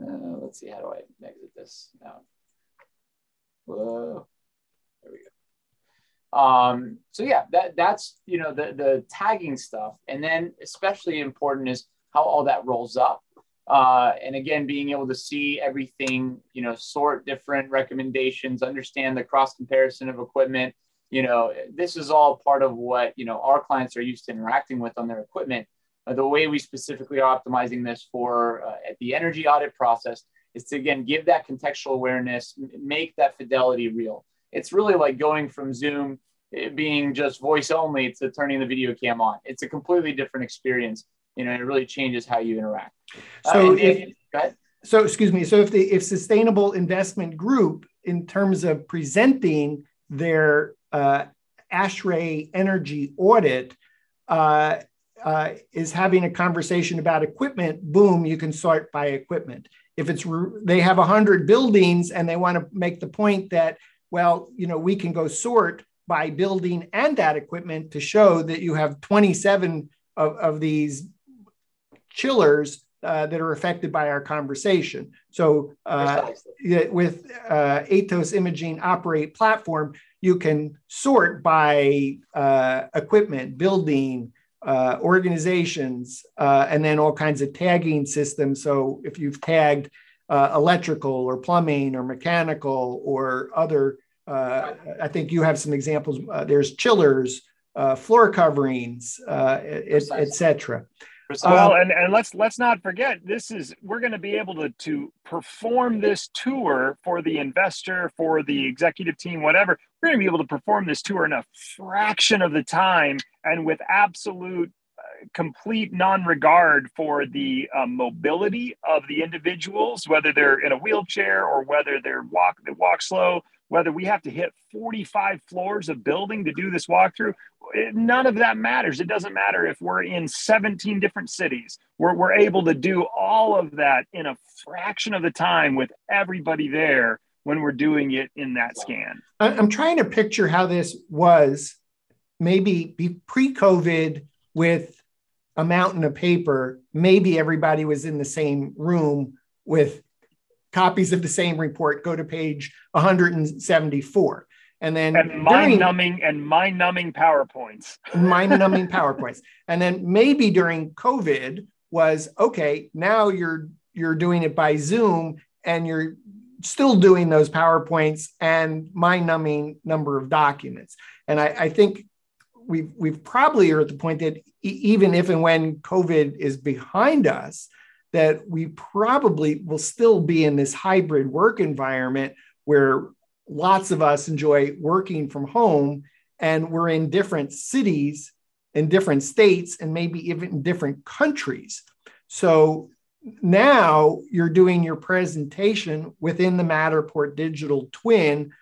Uh, let's see, how do I exit this now? Whoa, there we go. Um, so yeah, that that's you know the the tagging stuff, and then especially important is how all that rolls up. Uh, and again, being able to see everything, you know, sort different recommendations, understand the cross comparison of equipment. You know, this is all part of what you know our clients are used to interacting with on their equipment uh, the way we specifically are optimizing this for uh, the energy audit process is to again give that contextual awareness, make that fidelity real. It's really like going from Zoom being just voice only to turning the video cam on. It's a completely different experience. You know, it really changes how you interact. Uh, so, uh, if, so excuse me. So, if the if Sustainable Investment Group, in terms of presenting their uh, ASHRAE energy audit, uh, uh, is having a conversation about equipment, boom, you can sort by equipment. If it's they have 100 buildings and they want to make the point that, well, you know, we can go sort by building and that equipment to show that you have 27 of, of these chillers uh, that are affected by our conversation. So uh, with uh, Aetos Imaging Operate platform, you can sort by uh, equipment, building, uh, organizations, uh, and then all kinds of tagging systems. So if you've tagged uh, electrical or plumbing or mechanical or other, uh, I think you have some examples. Uh, there's chillers, uh, floor coverings, etc. Well, and, and let's let's not forget this is we're going to be able to to perform this tour for the investor, for the executive team, whatever. We're going to be able to perform this tour in a fraction of the time and with absolute uh, complete non-regard for the uh, mobility of the individuals, whether they're in a wheelchair or whether they're walk they walk slow, whether we have to hit 45 floors of building to do this walkthrough, none of that matters. It doesn't matter if we're in 17 different cities. We're, we're able to do all of that in a fraction of the time with everybody there when we're doing it in that scan. I'm trying to picture how this was maybe pre COVID with a mountain of paper. Maybe everybody was in the same room with copies of the same report. Go to page 174 and then and mind numbing and mind numbing PowerPoints. mind numbing PowerPoints. And then maybe during COVID was okay, now you're you're doing it by Zoom and you're still doing those PowerPoints and mind numbing number of documents. And I, I think we've we've probably are at the point that even if and when COVID is behind us, that we probably will still be in this hybrid work environment where lots of us enjoy working from home and we're in different cities in different states and maybe even in different countries. So now you're doing your presentation within the Matterport digital twin,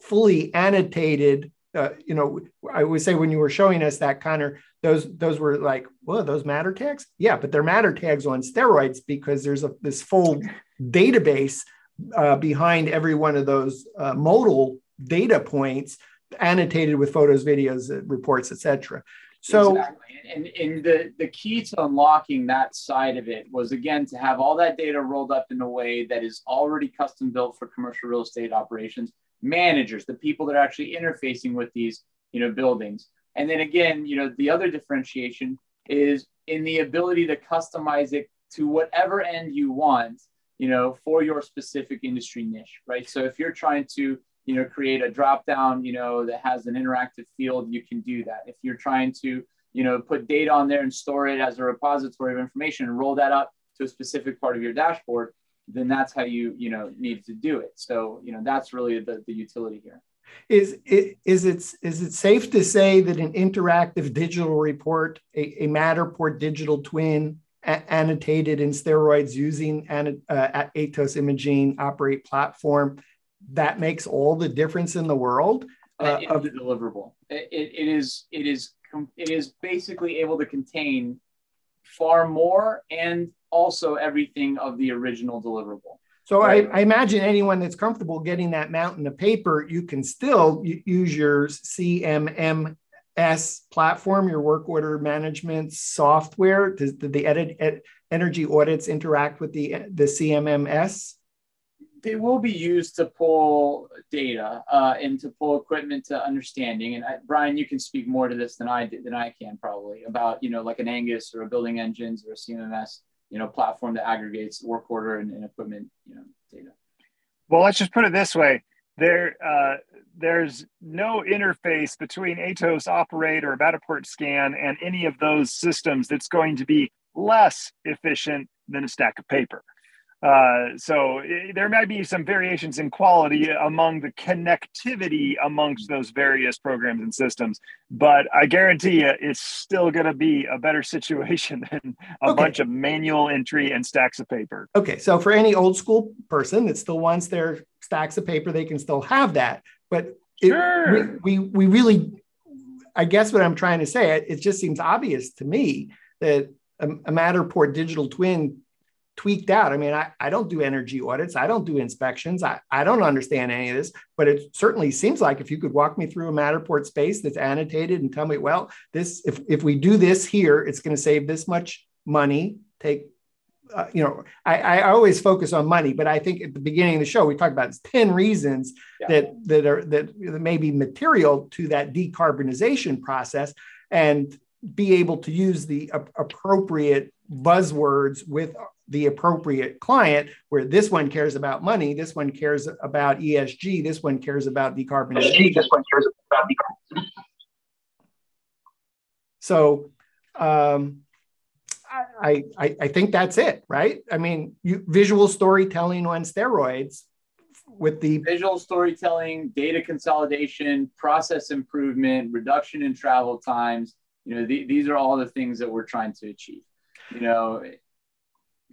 fully annotated. Uh, you know, I would say when you were showing us that, Connor, those those were like, well, those Mattertags. Yeah, but they're Mattertags on steroids because there's a this full database uh, behind every one of those uh, modal data points annotated with photos, videos, uh, reports, etc. So, exactly. and, and the, the key to unlocking that side of it was again to have all that data rolled up in a way that is already custom built for commercial real estate operations, managers, the people that are actually interfacing with these you know buildings. And then again, you know, the other differentiation is in the ability to customize it to whatever end you want, you know, for your specific industry niche, right? So if you're trying to you know, create a drop down, you know, that has an interactive field, you can do that. If you're trying to, you know, put data on there and store it as a repository of information and roll that up to a specific part of your dashboard, then that's how you, you know, need to do it. So, you know, that's really the, the utility here. Is it is it is it safe to say that an interactive digital report, a, a Matterport digital twin a- annotated in steroids using an, uh, Aetos imaging operate platform that makes all the difference in the world. Uh, of the deliverable. It, it is it is it is basically able to contain far more and also everything of the original deliverable. So right. I, I, imagine anyone that's comfortable getting that mountain of paper, you can still use your CMMS platform, your work order management software. Does the edit, energy audits interact with the the CMMS? they will be used to pull data uh, and to pull equipment to understanding. And I, Brian, you can speak more to this than I did, than I can probably about you know like an Angus or a building engines or a CMMS you know platform that aggregates work order and, and equipment you know data. Well, let's just put it this way: there uh, there's no interface between Aetos Operate or Matterport Scan and any of those systems that's going to be less efficient than a stack of paper. Uh, so it, there might be some variations in quality among the connectivity amongst those various programs and systems, but I guarantee you it's still going to be a better situation than a okay. bunch of manual entry and stacks of paper. Okay, so for any old school person that still wants their stacks of paper, they can still have that. But it, sure. we, we, we really, I guess what I'm trying to say, it, it just seems obvious to me that a, a Matterport digital twin tweaked out. I mean, I, I don't do energy audits, I don't do inspections, I, I don't understand any of this, but it certainly seems like if you could walk me through a Matterport space that's annotated and tell me, well, this if, if we do this here, it's going to save this much money, take uh, you know, I, I always focus on money, but I think at the beginning of the show we talked about 10 reasons yeah. that that are that, that may be material to that decarbonization process and be able to use the appropriate buzzwords with the appropriate client where this one cares about money this one cares about esg this one cares about decarbonization. This one cares about decarbonization. So um, I, I, I think that's it right? I mean you, visual storytelling on steroids with the visual storytelling data consolidation process improvement reduction in travel times you know the, these are all the things that we're trying to achieve you know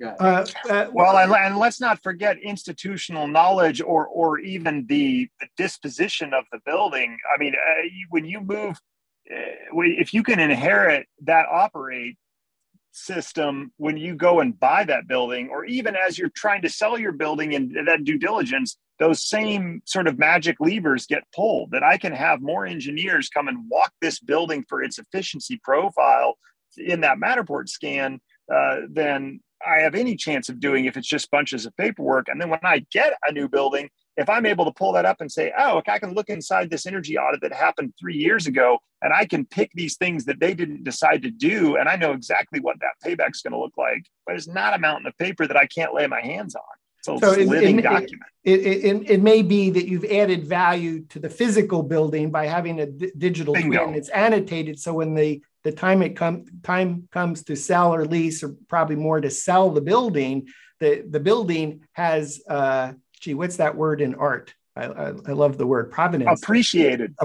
uh, uh, well, and, and, let's not forget institutional knowledge or or even the, the disposition of the building. I mean, uh, when you move, uh, if you can inherit that operate system when you go and buy that building, or even as you're trying to sell your building and that due diligence, those same sort of magic levers get pulled. That I can have more engineers come and walk this building for its efficiency profile in that Matterport scan. Uh, then I have any chance of doing if it's just bunches of paperwork. And then when I get a new building, if I'm able to pull that up and say, oh, okay, I can look inside this energy audit that happened three years ago, and I can pick these things that they didn't decide to do, and I know exactly what that payback's going to look like. But it's not a mountain of paper that I can't lay my hands on. So, so it's a living it, document. It, it, it, may be that you've added value to the physical building by having a d- digital Bingo. twin. It's annotated, so when the the time it come time comes to sell or lease, or probably more to sell the building, the the building has uh, gee, what's that word in art? I, I, I, love the word provenance. Appreciated.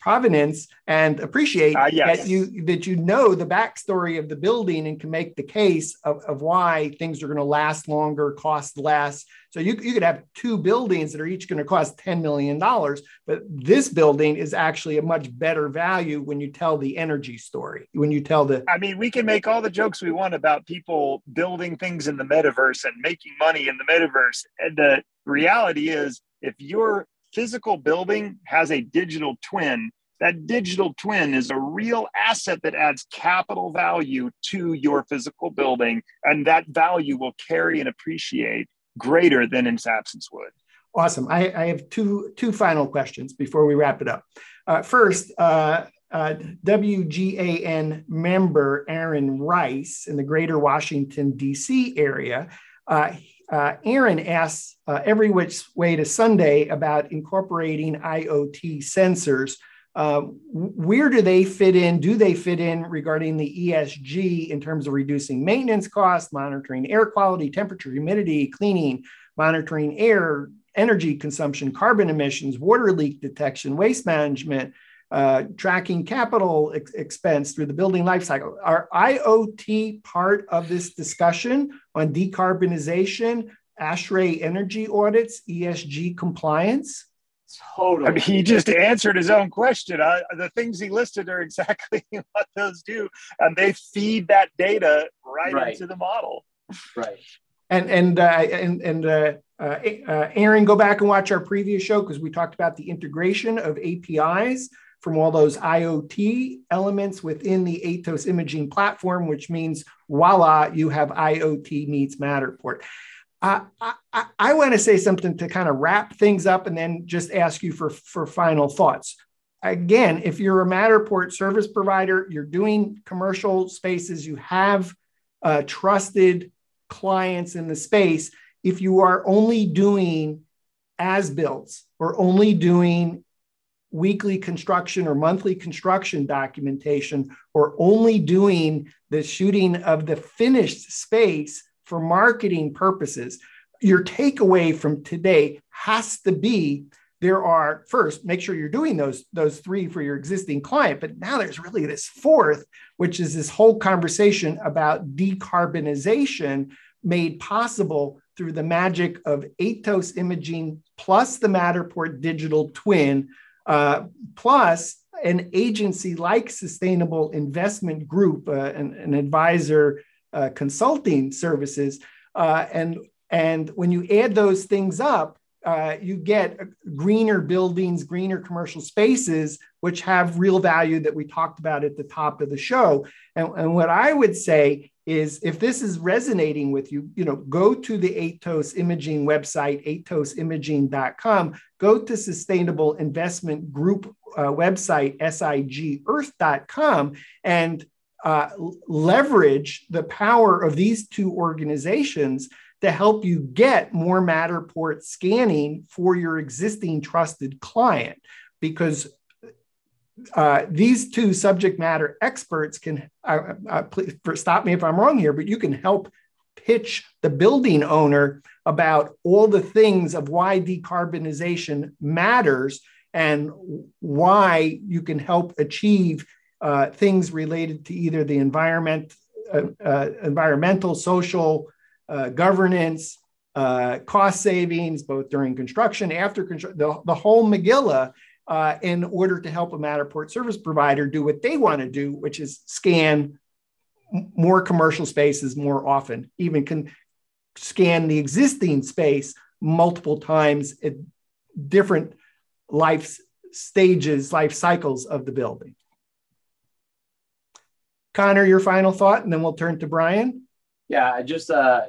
provenance and appreciate uh, yes. that you that you know the backstory of the building and can make the case of, of why things are going to last longer, cost less. So you, you could have two buildings that are each going to cost $10 million, but this building is actually a much better value when you tell the energy story, when you tell the I mean, we can make all the jokes we want about people building things in the metaverse and making money in the metaverse. And the reality is, if your physical building has a digital twin, that digital twin is a real asset that adds capital value to your physical building, and that value will carry and appreciate greater than its absence would. Awesome. I, I have two two final questions before we wrap it up. Uh, first, uh, uh, WGAN member Aaron Rice in the Greater Washington D.C. area uh, uh, Aaron asks uh, every which way to Sunday about incorporating IoT sensors. Uh, where do they fit in? Do they fit in regarding the ESG in terms of reducing maintenance costs, monitoring air quality, temperature, humidity, cleaning, monitoring air, energy consumption, carbon emissions, water leak detection, waste management, uh, tracking capital ex- expense through the building life cycle. Are IoT part of this discussion on decarbonization, ASHRAE energy audits, ESG compliance? Totally. I mean, he just answered his own question. Uh, the things he listed are exactly what those do, and they feed that data right, right. into the model. Right. And and uh, and and uh, uh, uh Aaron, go back and watch our previous show because we talked about the integration of APIs from all those IoT elements within the Aetos imaging platform, which means voila, you have IoT meets Matterport. Uh, I, I want to say something to kind of wrap things up and then just ask you for, for final thoughts. Again, if you're a Matterport service provider, you're doing commercial spaces, you have uh, trusted clients in the space. If you are only doing as builds or only doing weekly construction or monthly construction documentation or only doing the shooting of the finished space for marketing purposes, your takeaway from today has to be there are first make sure you're doing those those three for your existing client but now there's really this fourth which is this whole conversation about decarbonization made possible through the magic of Aetos imaging plus the matterport digital twin uh, plus an agency like Sustainable Investment Group, uh, an, an, advisor uh, consulting services. Uh, and, and when you add those things up, uh, you get greener buildings, greener commercial spaces, which have real value that we talked about at the top of the show. And, and what I would say is if this is resonating with you, you know, go to the Aetos Imaging website, aetosimaging.com, go to Sustainable Investment Group uh, website, sigearth.com, and uh, leverage the power of these two organizations to help you get more Matterport scanning for your existing trusted client. Because uh, these two subject matter experts can uh, uh, please stop me if I'm wrong here, but you can help pitch the building owner about all the things of why decarbonization matters and why you can help achieve uh, things related to either the environment, uh, uh, environmental, social, governance, cost savings, both during construction, after construction, the, the whole Megillah uh, in order to help a Matterport service provider do what they want to do, which is scan more commercial spaces more often, even can scan the existing space multiple times at different life stages, life cycles of the building. Connor, your final thought, and then we'll turn to Brian. Yeah, just uh,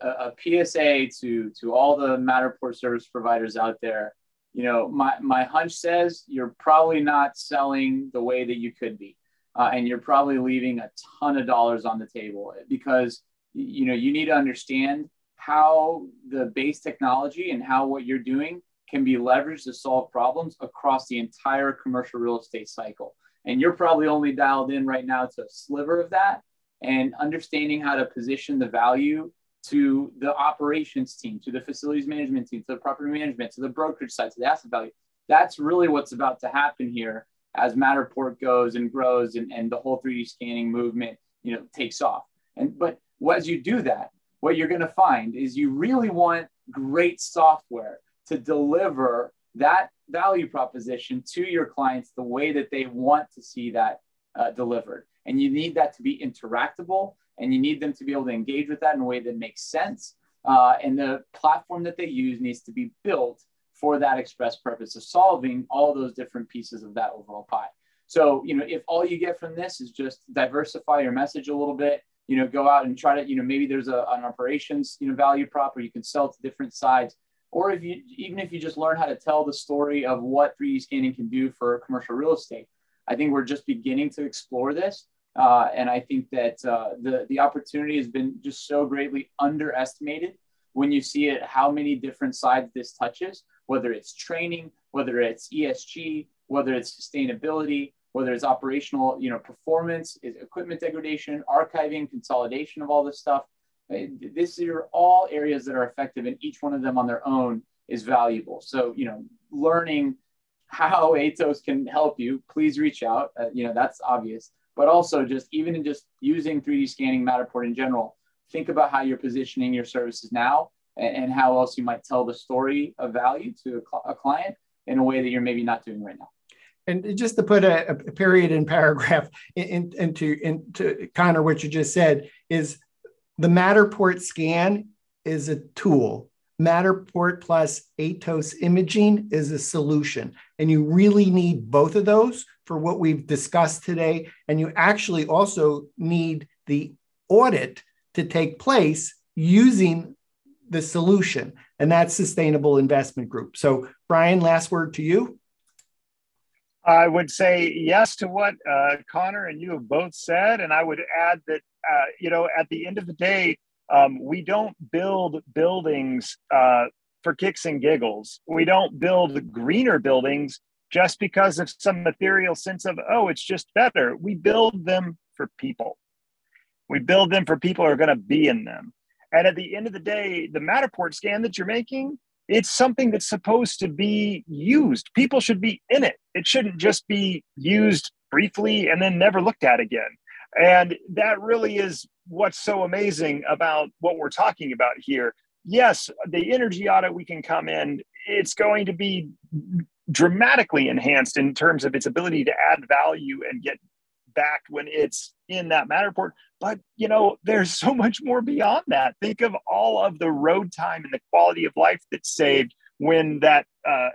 a, a PSA to to all the Matterport service providers out there you know, my, my hunch says you're probably not selling the way that you could be. Uh, and you're probably leaving a ton of dollars on the table because, you know, you need to understand how the base technology and how what you're doing can be leveraged to solve problems across the entire commercial real estate cycle. And you're probably only dialed in right now to a sliver of that and understanding how to position the value to the operations team, to the facilities management team, to the property management, to the brokerage side, to the asset value. That's really what's about to happen here as Matterport goes and grows and, and the whole 3D scanning movement, you know, takes off. And but as you do that, what you're to find is you really want great software to deliver that value proposition to your clients the way that they want to see that uh, delivered. And you need that to be interactable and you need them to be able to engage with that in a way that makes sense. Uh, and the platform that they use needs to be built for that express purpose of solving all those different pieces of that overall pie. So, you know, if all you get from this is just diversify your message a little bit, you know, go out and try to, you know, maybe there's a, an operations, you know, value prop where you can sell to different sides. Or if you, even if you just learn how to tell the story of what 3D scanning can do for commercial real estate, I think we're just beginning to explore this. Uh, and I think that uh, the, the opportunity has been just so greatly underestimated when you see it, how many different sides this touches, whether it's training, whether it's ESG, whether it's sustainability, whether it's operational, you know, performance, is equipment degradation, archiving, consolidation of all this stuff. Uh, this are all areas that are effective, and each one of them on their own is valuable. So, you know, learning how Aetos can help you, please reach out. Uh, you know, that's obvious but also just even in just using 3D scanning Matterport in general, think about how you're positioning your services now and, and how else you might tell the story of value to a, a, client in a way that you're maybe not doing right now. And just to put a, a period in paragraph in, into, into Connor, what you just said is the Matterport scan is a tool. Matterport plus Aetos imaging is a solution. And you really need both of those for what we've discussed today. And you actually also need the audit to take place using the solution, and that's Sustainable Investment Group. So, Brian, last word to you. I would say yes to what uh, Connor and you have both said. And I would add that, uh, you know, at the end of the day, um, we don't build buildings uh, for kicks and giggles. We don't build greener buildings just because of some ethereal sense of, oh, it's just better. We build them for people. We build them for people who are going to be in them. And at the end of the day, the Matterport scan that you're making, it's something that's supposed to be used. People should be in it. It shouldn't just be used briefly and then never looked at again. And that really is what's so amazing about what we're talking about here. Yes, the energy audit, we can come in, it's going to be dramatically enhanced in terms of its ability to add value and get back when it's in that Matterport. But you know, there's so much more beyond that. Think of all of the road time and the quality of life that's saved when that uh, uh,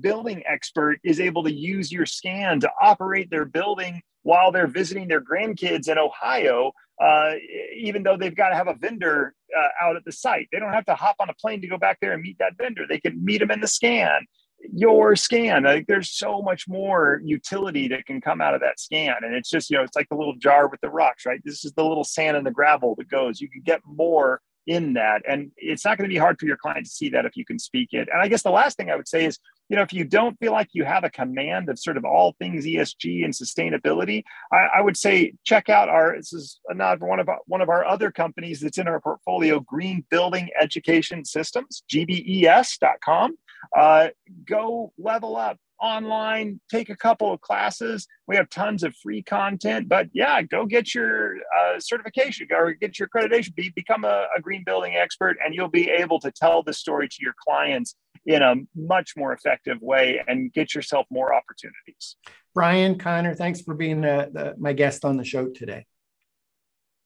building expert is able to use your scan to operate their building while they're visiting their grandkids in Ohio, uh, even though they've got to have a vendor uh, out at the site. They don't have to hop on a plane to go back there and meet that vendor. They can meet them in the scan your scan. Like there's so much more utility that can come out of that scan. And it's just, you know, it's like the little jar with the rocks, right? This is the little sand and the gravel that goes. You can get more in that. And it's not going to be hard for your client to see that if you can speak it. And I guess the last thing I would say is, you know, if you don't feel like you have a command of sort of all things ESG and sustainability, I, I would say check out our, this is another one of our, one of our other companies that's in our portfolio, Green Building Education Systems, gbes.com uh, go level up online, take a couple of classes. We have tons of free content, but yeah, go get your uh, certification or get your accreditation, be, become a, a, green building expert, and you'll be able to tell the story to your clients in a much more effective way and get yourself more opportunities. Brian Connor, thanks for being the, the, my guest on the show today.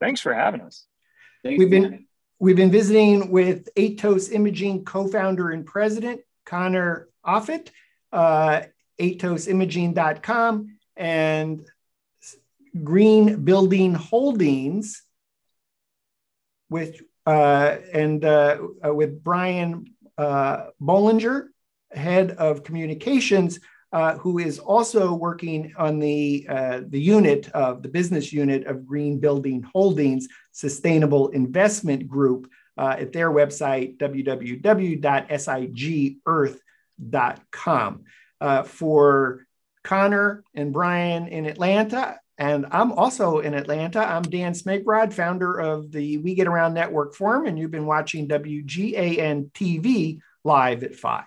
Thanks for having us. Thanks, we've been we've been visiting with Aetos Imaging co-founder and president Connor Offutt, uh, aetosimaging.com, and Green Building Holdings, with uh, and uh, uh, with Brian uh, Bollinger, head of communications, uh, who is also working on the uh, the unit of the business unit of Green Building Holdings Sustainable Investment Group, uh, at their website, www.sigearth.com. Uh, for Connor and Brian in Atlanta, And I'm also in Atlanta. I'm Dan Smigrod, founder of the We Get Around Network Forum, and you've been watching WGAN TV live at 5.